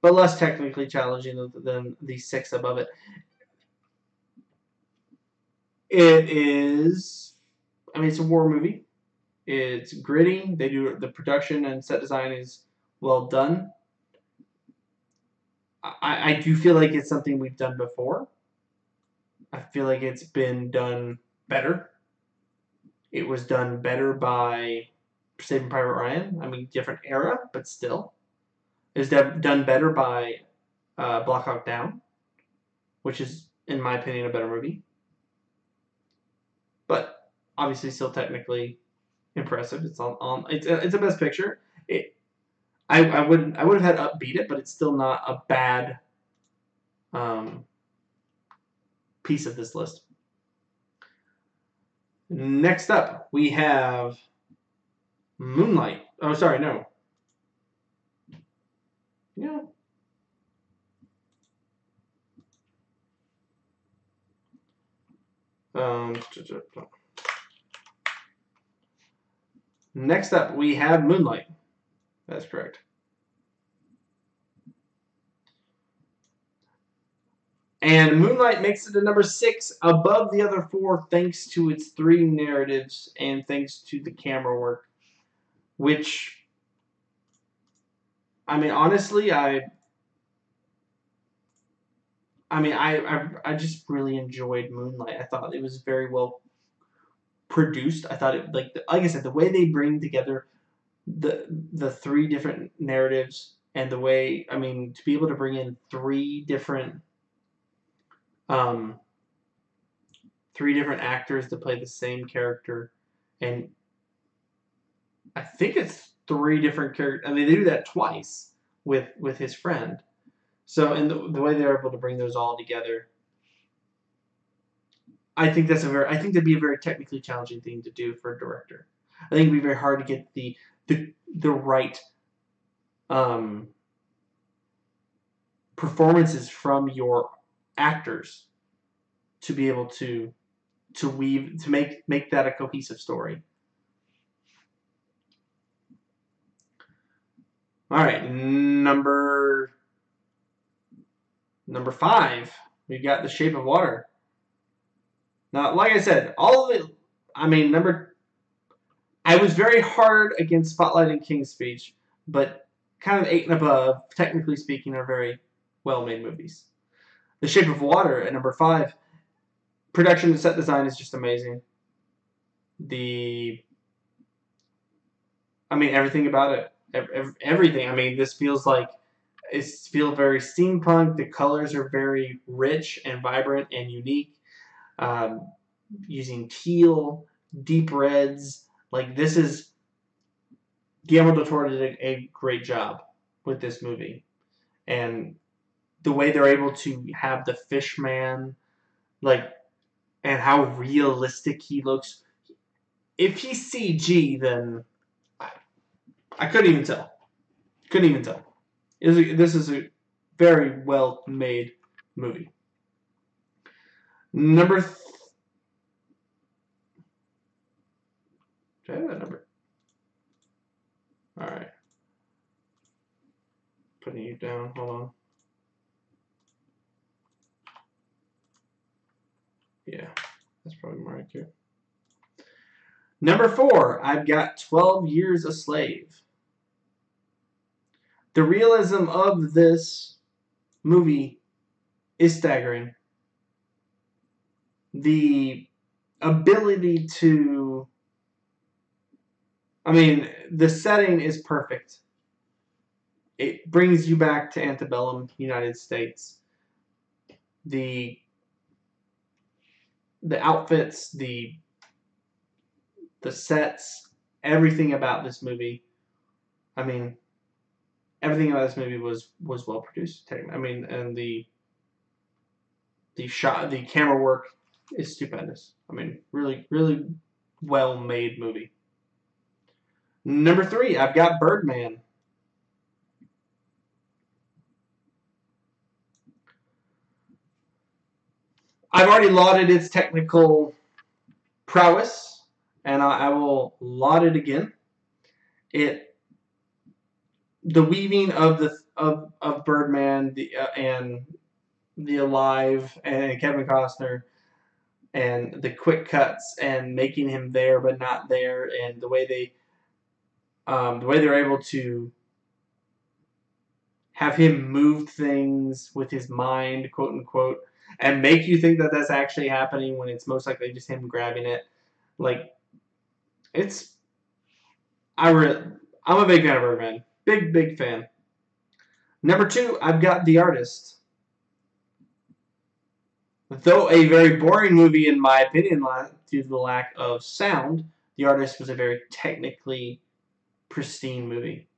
but less technically challenging than, the six above it. It is, I mean, it's a war movie. It's gritty. They do the production and set design is well done. I, I do feel like it's something we've done before. I feel like it's been done better. It was done better by Saving Private Ryan. I mean, different era, but still. Is done better by uh, Black Hawk Down, which is, in my opinion, a better movie. But obviously, still technically impressive. It's on, on it's a, it's a best picture. It, I, I wouldn't I would have had upbeat it, but it's still not a bad um, piece of this list. Next up, we have Moonlight. Oh, sorry, no. Yeah. Um, next up, we have Moonlight. That's correct. And Moonlight makes it to number six above the other four thanks to its three narratives and thanks to the camera work which I mean honestly I I mean I, I I just really enjoyed Moonlight. I thought it was very well produced. I thought it like like I said the way they bring together the the three different narratives and the way I mean to be able to bring in three different um three different actors to play the same character and I think it's three different characters. I mean, they do that twice with with his friend. So, and the, the way they're able to bring those all together, I think that's a very. I think that'd be a very technically challenging thing to do for a director. I think it'd be very hard to get the the the right um, performances from your actors to be able to to weave to make make that a cohesive story. All right, number number five, we've got the Shape of Water. Now, like I said, all of it. I mean, number. I was very hard against Spotlight and King's Speech, but kind of eight and above, technically speaking, are very well-made movies. The Shape of Water at number five. Production and set design is just amazing. The. I mean, everything about it everything. I mean, this feels like it feels very steampunk. The colors are very rich and vibrant and unique. Um, using teal, deep reds. Like this is Guillermo del Toro did a, a great job with this movie, and the way they're able to have the fish man, like and how realistic he looks. If he's CG, then I couldn't even tell. Couldn't even tell. Is this is a very well made movie. Number. Th- I have that number? All right. Putting you down. Hold on. Yeah, that's probably more accurate. Number four, I've got 12 Years a Slave. The realism of this movie is staggering. The ability to. I mean, the setting is perfect. It brings you back to antebellum United States. The the outfits, the the sets, everything about this movie. I mean, everything about this movie was was well produced. I mean, and the the shot, the camera work is stupendous. I mean, really, really well made movie. Number three, I've got Birdman. I've already lauded its technical prowess, and I, I will laud it again. It the weaving of the of, of Birdman the, uh, and the Alive and Kevin Costner and the quick cuts and making him there but not there and the way they um, the way they're able to have him move things with his mind quote unquote and make you think that that's actually happening when it's most likely just him grabbing it. Like, it's. I re- I'm a big fan of Birdman. Big, big fan. Number two, I've got The Artist. Though a very boring movie, in my opinion, due to the lack of sound, The Artist was a very technically pristine movie.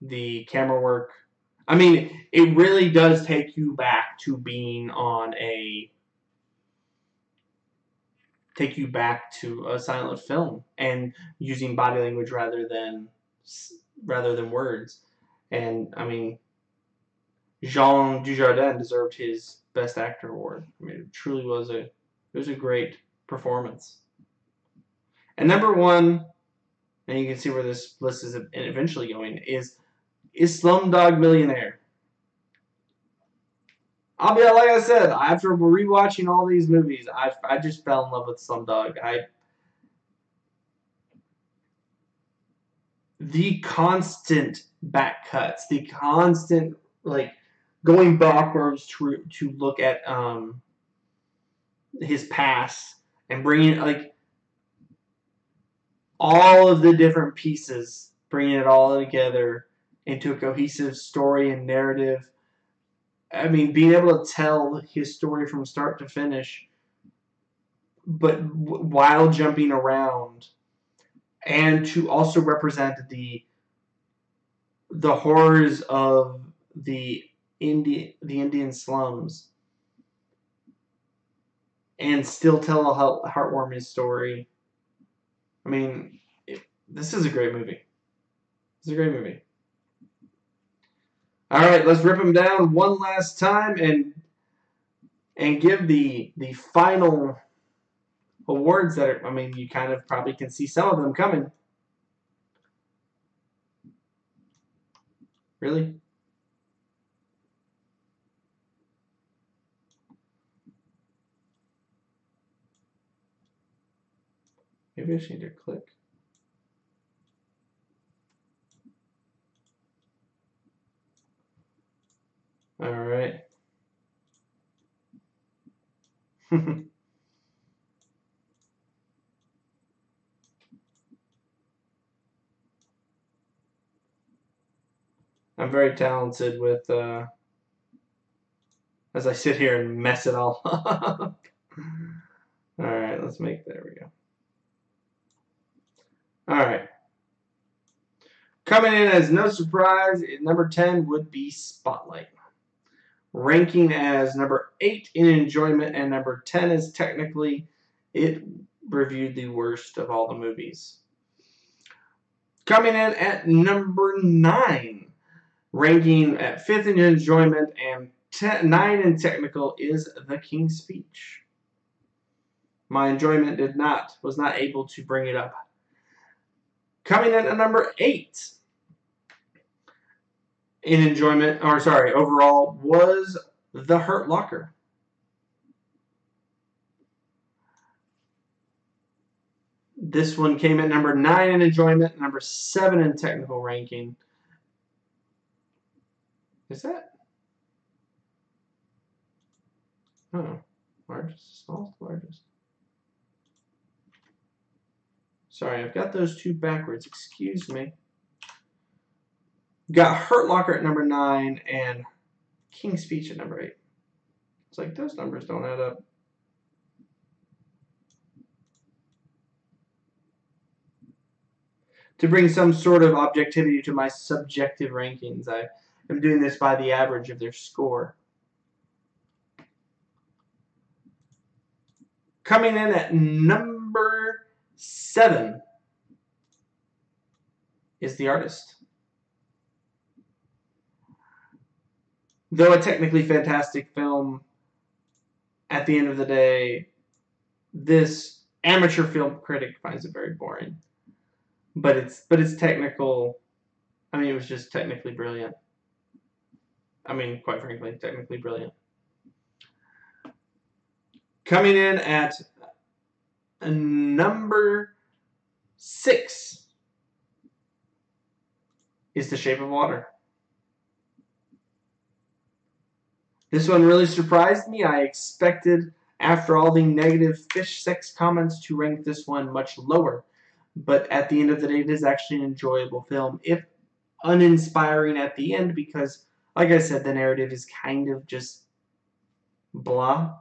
The camera work, I mean, it really does take you back to being on a take you back to a silent film and using body language rather than rather than words. And I mean, Jean Dujardin deserved his Best Actor award. I mean, it truly was a it was a great performance. And number one, and you can see where this list is eventually going, is is Slumdog Millionaire. I'll be like I said, after rewatching all these movies, I I just fell in love with Slumdog. I the constant back cuts, the constant like going backwards to to look at um his past and bringing like all of the different pieces, bringing it all together into a cohesive story and narrative. I mean, being able to tell his story from start to finish, but while jumping around, and to also represent the the horrors of the Indian the Indian slums, and still tell a heartwarming story. I mean, it, this is a great movie. It's a great movie. All right, let's rip them down one last time and and give the the final awards that are, I mean, you kind of probably can see some of them coming. Really? Maybe I should need to click. All right. I'm very talented with, uh, as I sit here and mess it all up. all right, let's make, there we go. All right. Coming in as no surprise, number 10 would be Spotlight. ranking as number 8 in enjoyment and number 10 is technically it reviewed the worst of all the movies. Coming in at number 9, ranking at 5th in enjoyment and 10, 9 in technical is The King's Speech. My enjoyment did not, was not able to bring it up. Coming in at number 8 in enjoyment, or sorry, overall, was The Hurt Locker. This one came at number 9 in enjoyment, number 7 in technical ranking. Is that? Oh, largest, smallest, largest. Sorry, I've got those two backwards. Excuse me. Got Hurt Locker at number 9 and King's Speech at number 8. It's like those numbers don't add up. To bring some sort of objectivity to my subjective rankings, I am doing this by the average of their score. Coming in at number 7 is The Artist. though a technically fantastic film, at the end of the day, this amateur film critic finds it very boring. But it's but it's technical. I mean, it was just technically brilliant. I mean, quite frankly, technically brilliant. Coming in at number six is The Shape of Water. This one really surprised me. I expected, after all the negative fish sex comments, to rank this one much lower. But at the end of the day, it is actually an enjoyable film, if uninspiring at the end, because, like I said, the narrative is kind of just blah.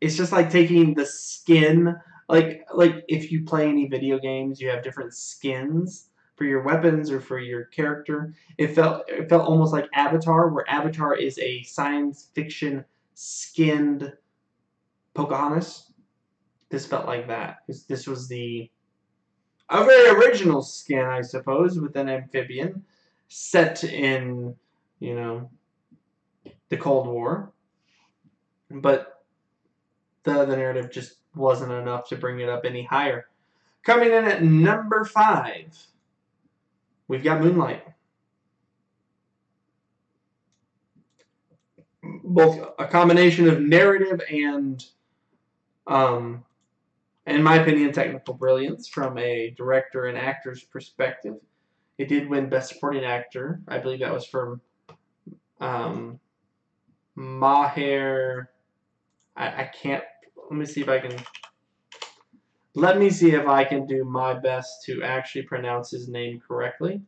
It's just like taking the skin, like like if you play any video games, you have different skins for your weapons or for your character. It felt it felt almost like Avatar, where Avatar is a science fiction skinned Pocahontas. This felt like that. This was the a very original skin, I suppose, with an amphibian set in, you know, the Cold War. But the, the narrative just wasn't enough to bring it up any higher. Coming in at number five We've got Moonlight. Both a combination of narrative and, um, in my opinion, technical brilliance from a director and actor's perspective. It did win Best Supporting Actor. I believe that was from um, Maher. I, I can't. Let me see if I can let me see if I can do my best to actually pronounce his name correctly.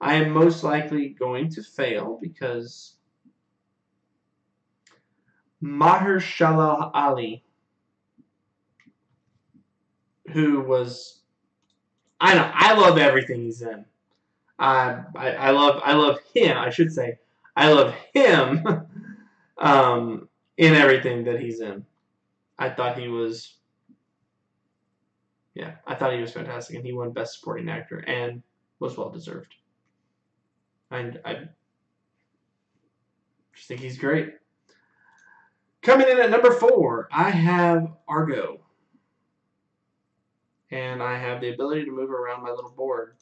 I am most likely going to fail because Mahershala Ali, who was, I know, I love everything he's in. I, I, I love, I love him. I should say, I love him um, in everything that he's in. I thought he was yeah, I thought he was fantastic, and he won Best Supporting Actor and was well deserved. And I just think he's great. Coming in at number four, I have Argo. And I have the ability to move around my little board.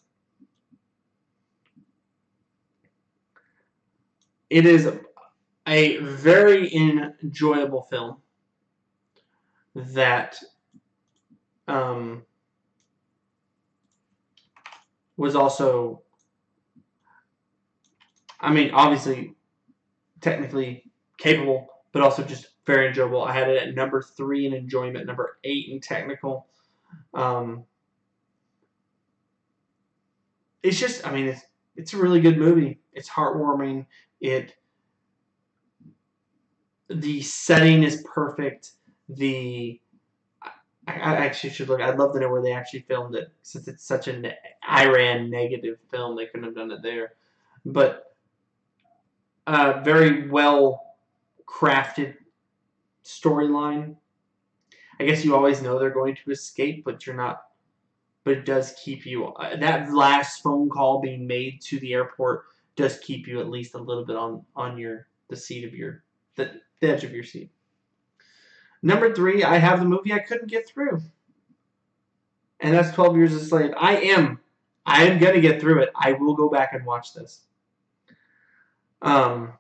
It is a very enjoyable film that um, was also, I mean, obviously, technically capable, but also just very enjoyable. I had it at number three in enjoyment, number eight in technical. Um, it's just, I mean, it's it's a really good movie. It's heartwarming. It the setting is perfect. The I, actually should look. I'd love to know where they actually filmed it, since it's such an Iran negative film. They couldn't have done it there, but uh, very well crafted storyline. I guess you always know they're going to escape, but you're not. But it does keep you. Uh, that last phone call being made to the airport does keep you at least a little bit on on your the seat of your the, the edge of your seat. Number three, I have the movie I couldn't get through, and that's Twelve Years a Slave. I am, I am gonna get through it. I will go back and watch this. Um,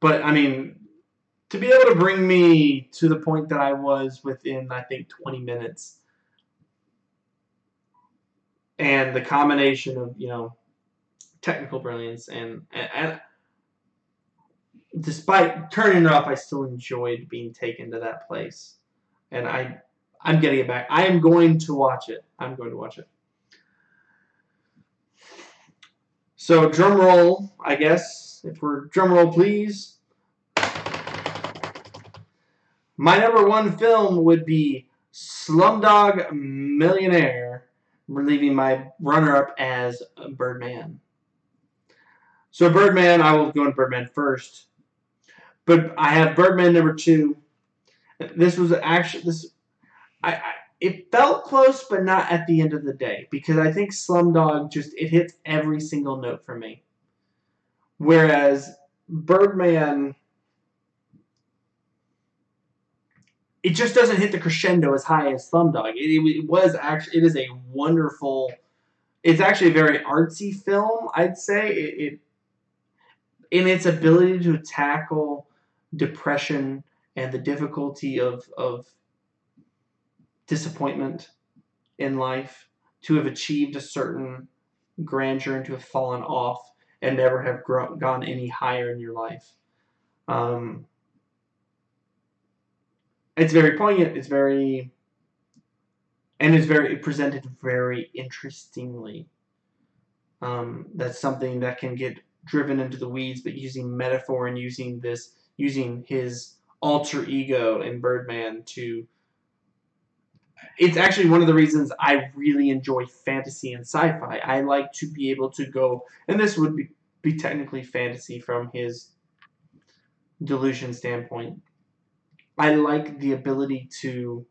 but I mean, to be able to bring me to the point that I was within, I think, 20 minutes, and the combination of you know technical brilliance and and, and despite turning it off, I still enjoyed being taken to that place, and I I'm getting it back. I am going to watch it. I'm going to watch it. So drum roll, I guess. If we're drum roll, please. My number one film would be Slumdog Millionaire, leaving my runner-up as Birdman. So Birdman, I will go into Birdman first, but I have Birdman number two. This was actually this, I, I it felt close, but not at the end of the day because I think Slumdog just it hits every single note for me, whereas Birdman it just doesn't hit the crescendo as high as Slumdog. It, it, was actually it is a wonderful. It's actually a very artsy film. I'd say it, it in its ability to tackle depression and the difficulty of of disappointment in life, to have achieved a certain grandeur and to have fallen off and never have grown, gone any higher in your life. Um, it's very poignant. It's very, and it's very it presented very interestingly. Um, that's something that can get driven into the weeds, but using metaphor and using this, using his alter ego in Birdman to. It's actually one of the reasons I really enjoy fantasy and sci-fi. I like to be able to go, and this would be, be technically fantasy from his delusion standpoint I like the ability to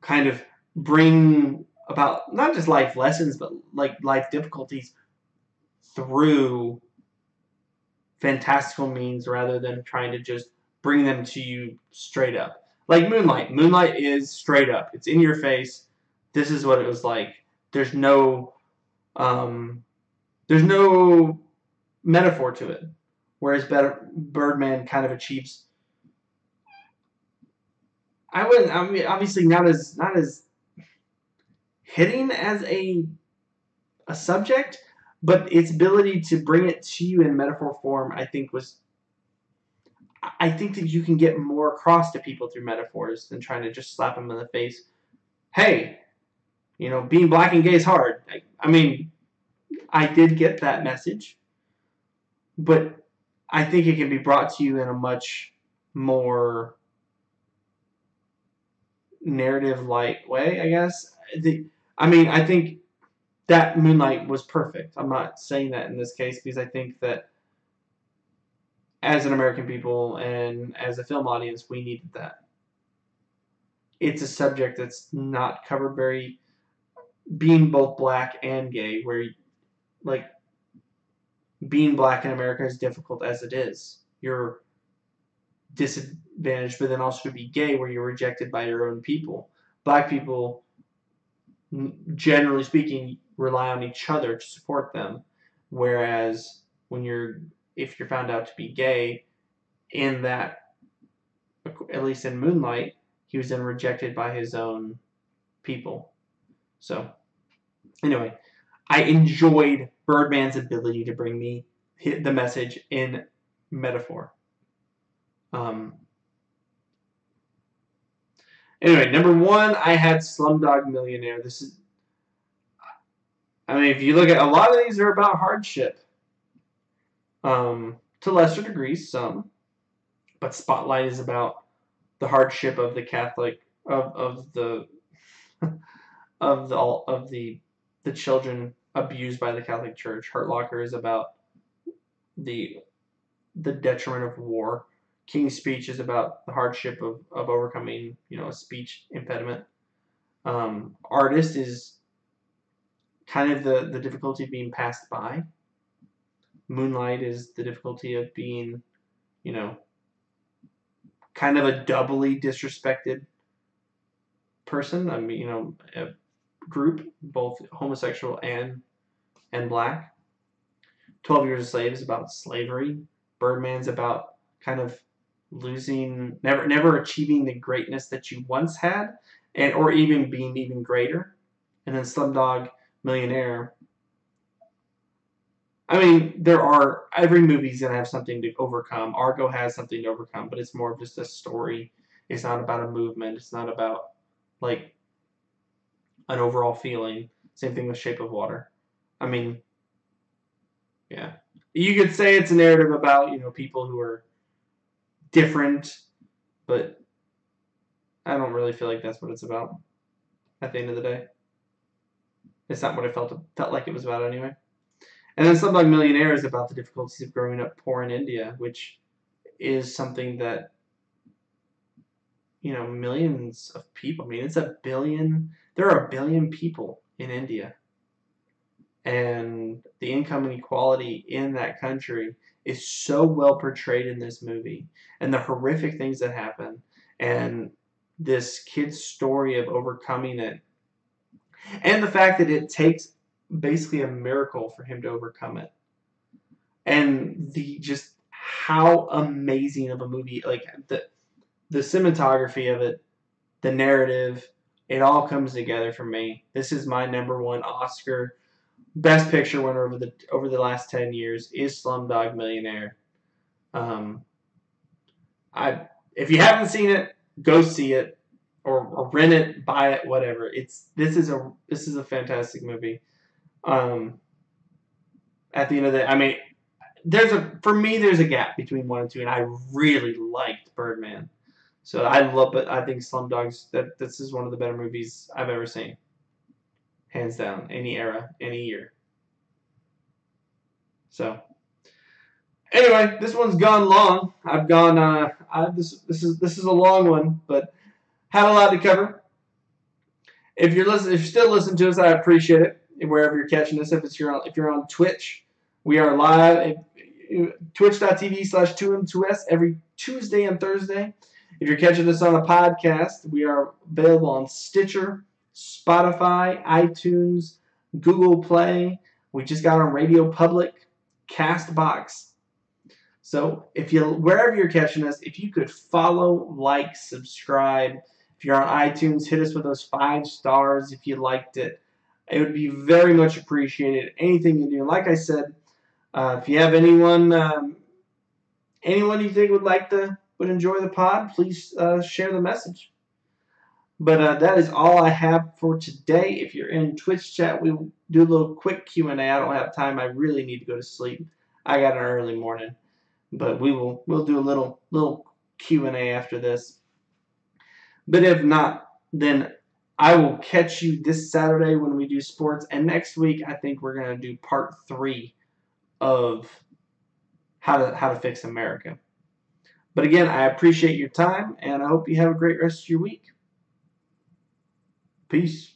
kind of bring about not just life lessons, but like life difficulties through fantastical means rather than trying to just bring them to you straight up. Like Moonlight. Moonlight is straight up. It's in your face. This is what it was like. There's no um, there's no metaphor to it. Whereas Birdman kind of achieves I wouldn't. I mean, obviously not as not as hitting as a a subject, but its ability to bring it to you in metaphor form, I think was. I think that you can get more across to people through metaphors than trying to just slap them in the face. Hey, you know, being black and gay is hard. I, I mean, I did get that message, but I think it can be brought to you in a much more narrative light way, I guess. The, I mean, I think that Moonlight was perfect. I'm not saying that in this case because I think that as an American people and as a film audience, we needed that. It's a subject that's not covered very, being both black and gay, where, like, being black in America is difficult as it is. You're disadvantaged, but then also to be gay where you're rejected by your own people. Black people, generally speaking, rely on each other to support them, whereas when you're if you're found out to be gay, in that at least in Moonlight, he was then rejected by his own people. So, anyway, I enjoyed Birdman's ability to bring me the message in metaphor. Um, anyway, number one, I had Slumdog Millionaire. This is, I mean, if you look at a lot of these are about hardship. Um, to lesser degrees, some, but Spotlight is about the hardship of the Catholic of of the of the all of the the children abused by the Catholic Church. Hurt Locker is about the the detriment of war. King's Speech is about the hardship of, of overcoming, you know, a speech impediment. Um, artist is kind of the, the difficulty of being passed by. Moonlight is the difficulty of being, you know, kind of a doubly disrespected person. I mean, you know, a group, both homosexual and and black. Twelve Years a Slave is about slavery. Birdman's about kind of losing, never never achieving the greatness that you once had, and or even being even greater. And then Slumdog Millionaire. I mean, there are every movie's gonna have something to overcome. Argo has something to overcome, but it's more of just a story. It's not about a movement. It's not about like an overall feeling. Same thing with Shape of Water. I mean, yeah, you could say it's a narrative about you know people who are different, but I don't really feel like that's what it's about. At the end of the day, it's not what I felt felt like it was about anyway. And then Slumdog Millionaire is about the difficulties of growing up poor in India, which is something that you know millions of people. I mean, it's a billion. There are a billion people in India, and the income inequality in that country is so well portrayed in this movie, and the horrific things that happen, and this kid's story of overcoming it, and the fact that it takes basically a miracle for him to overcome it, and the just how amazing of a movie like the the cinematography of it, the narrative, it all comes together for me. This is my number one Oscar Best Picture winner over the over the last ten years is Slumdog Millionaire. Um, I if you haven't seen it, go see it, or, or rent it, buy it, whatever. It's this is a this is a fantastic movie. Um, at the end of the, I mean, there's a for me there's a gap between one and two, and I really liked Birdman. So I love it. I think Slumdogs that this is one of the better movies I've ever seen, hands down. Any era, any year. So anyway, this one's gone long. I've gone. Uh, I, this this is this is a long one, but had a lot to cover. If you're listening, if you're still listening to us, I appreciate it. Wherever you're catching this, if it's you're on, if you're on Twitch, we are live. Twitch.tv slash 2 and 2s every Tuesday and Thursday. If you're catching this on a podcast, we are available on Stitcher, Spotify, iTunes, Google Play. We just got on RadioPublic, Castbox. So if you wherever you're catching us, if you could follow, like, subscribe. If you're on iTunes, hit us with those five stars if you liked it. It would be very much appreciated. Anything you do. Like I said, uh, if you have anyone um, anyone you think would like to would enjoy the pod, please uh, share the message. But uh, that is all I have for today. If you're in Twitch chat, we do a little quick Q and A. I don't have time. I really need to go to sleep. I got an early morning, but we will we'll do a little little Q and A after this. But if not, then I will catch you this Saturday when we do sports, and next week I think we're gonna do part three of how to how to fix America. But again, I appreciate your time and I hope you have a great rest of your week. Peace.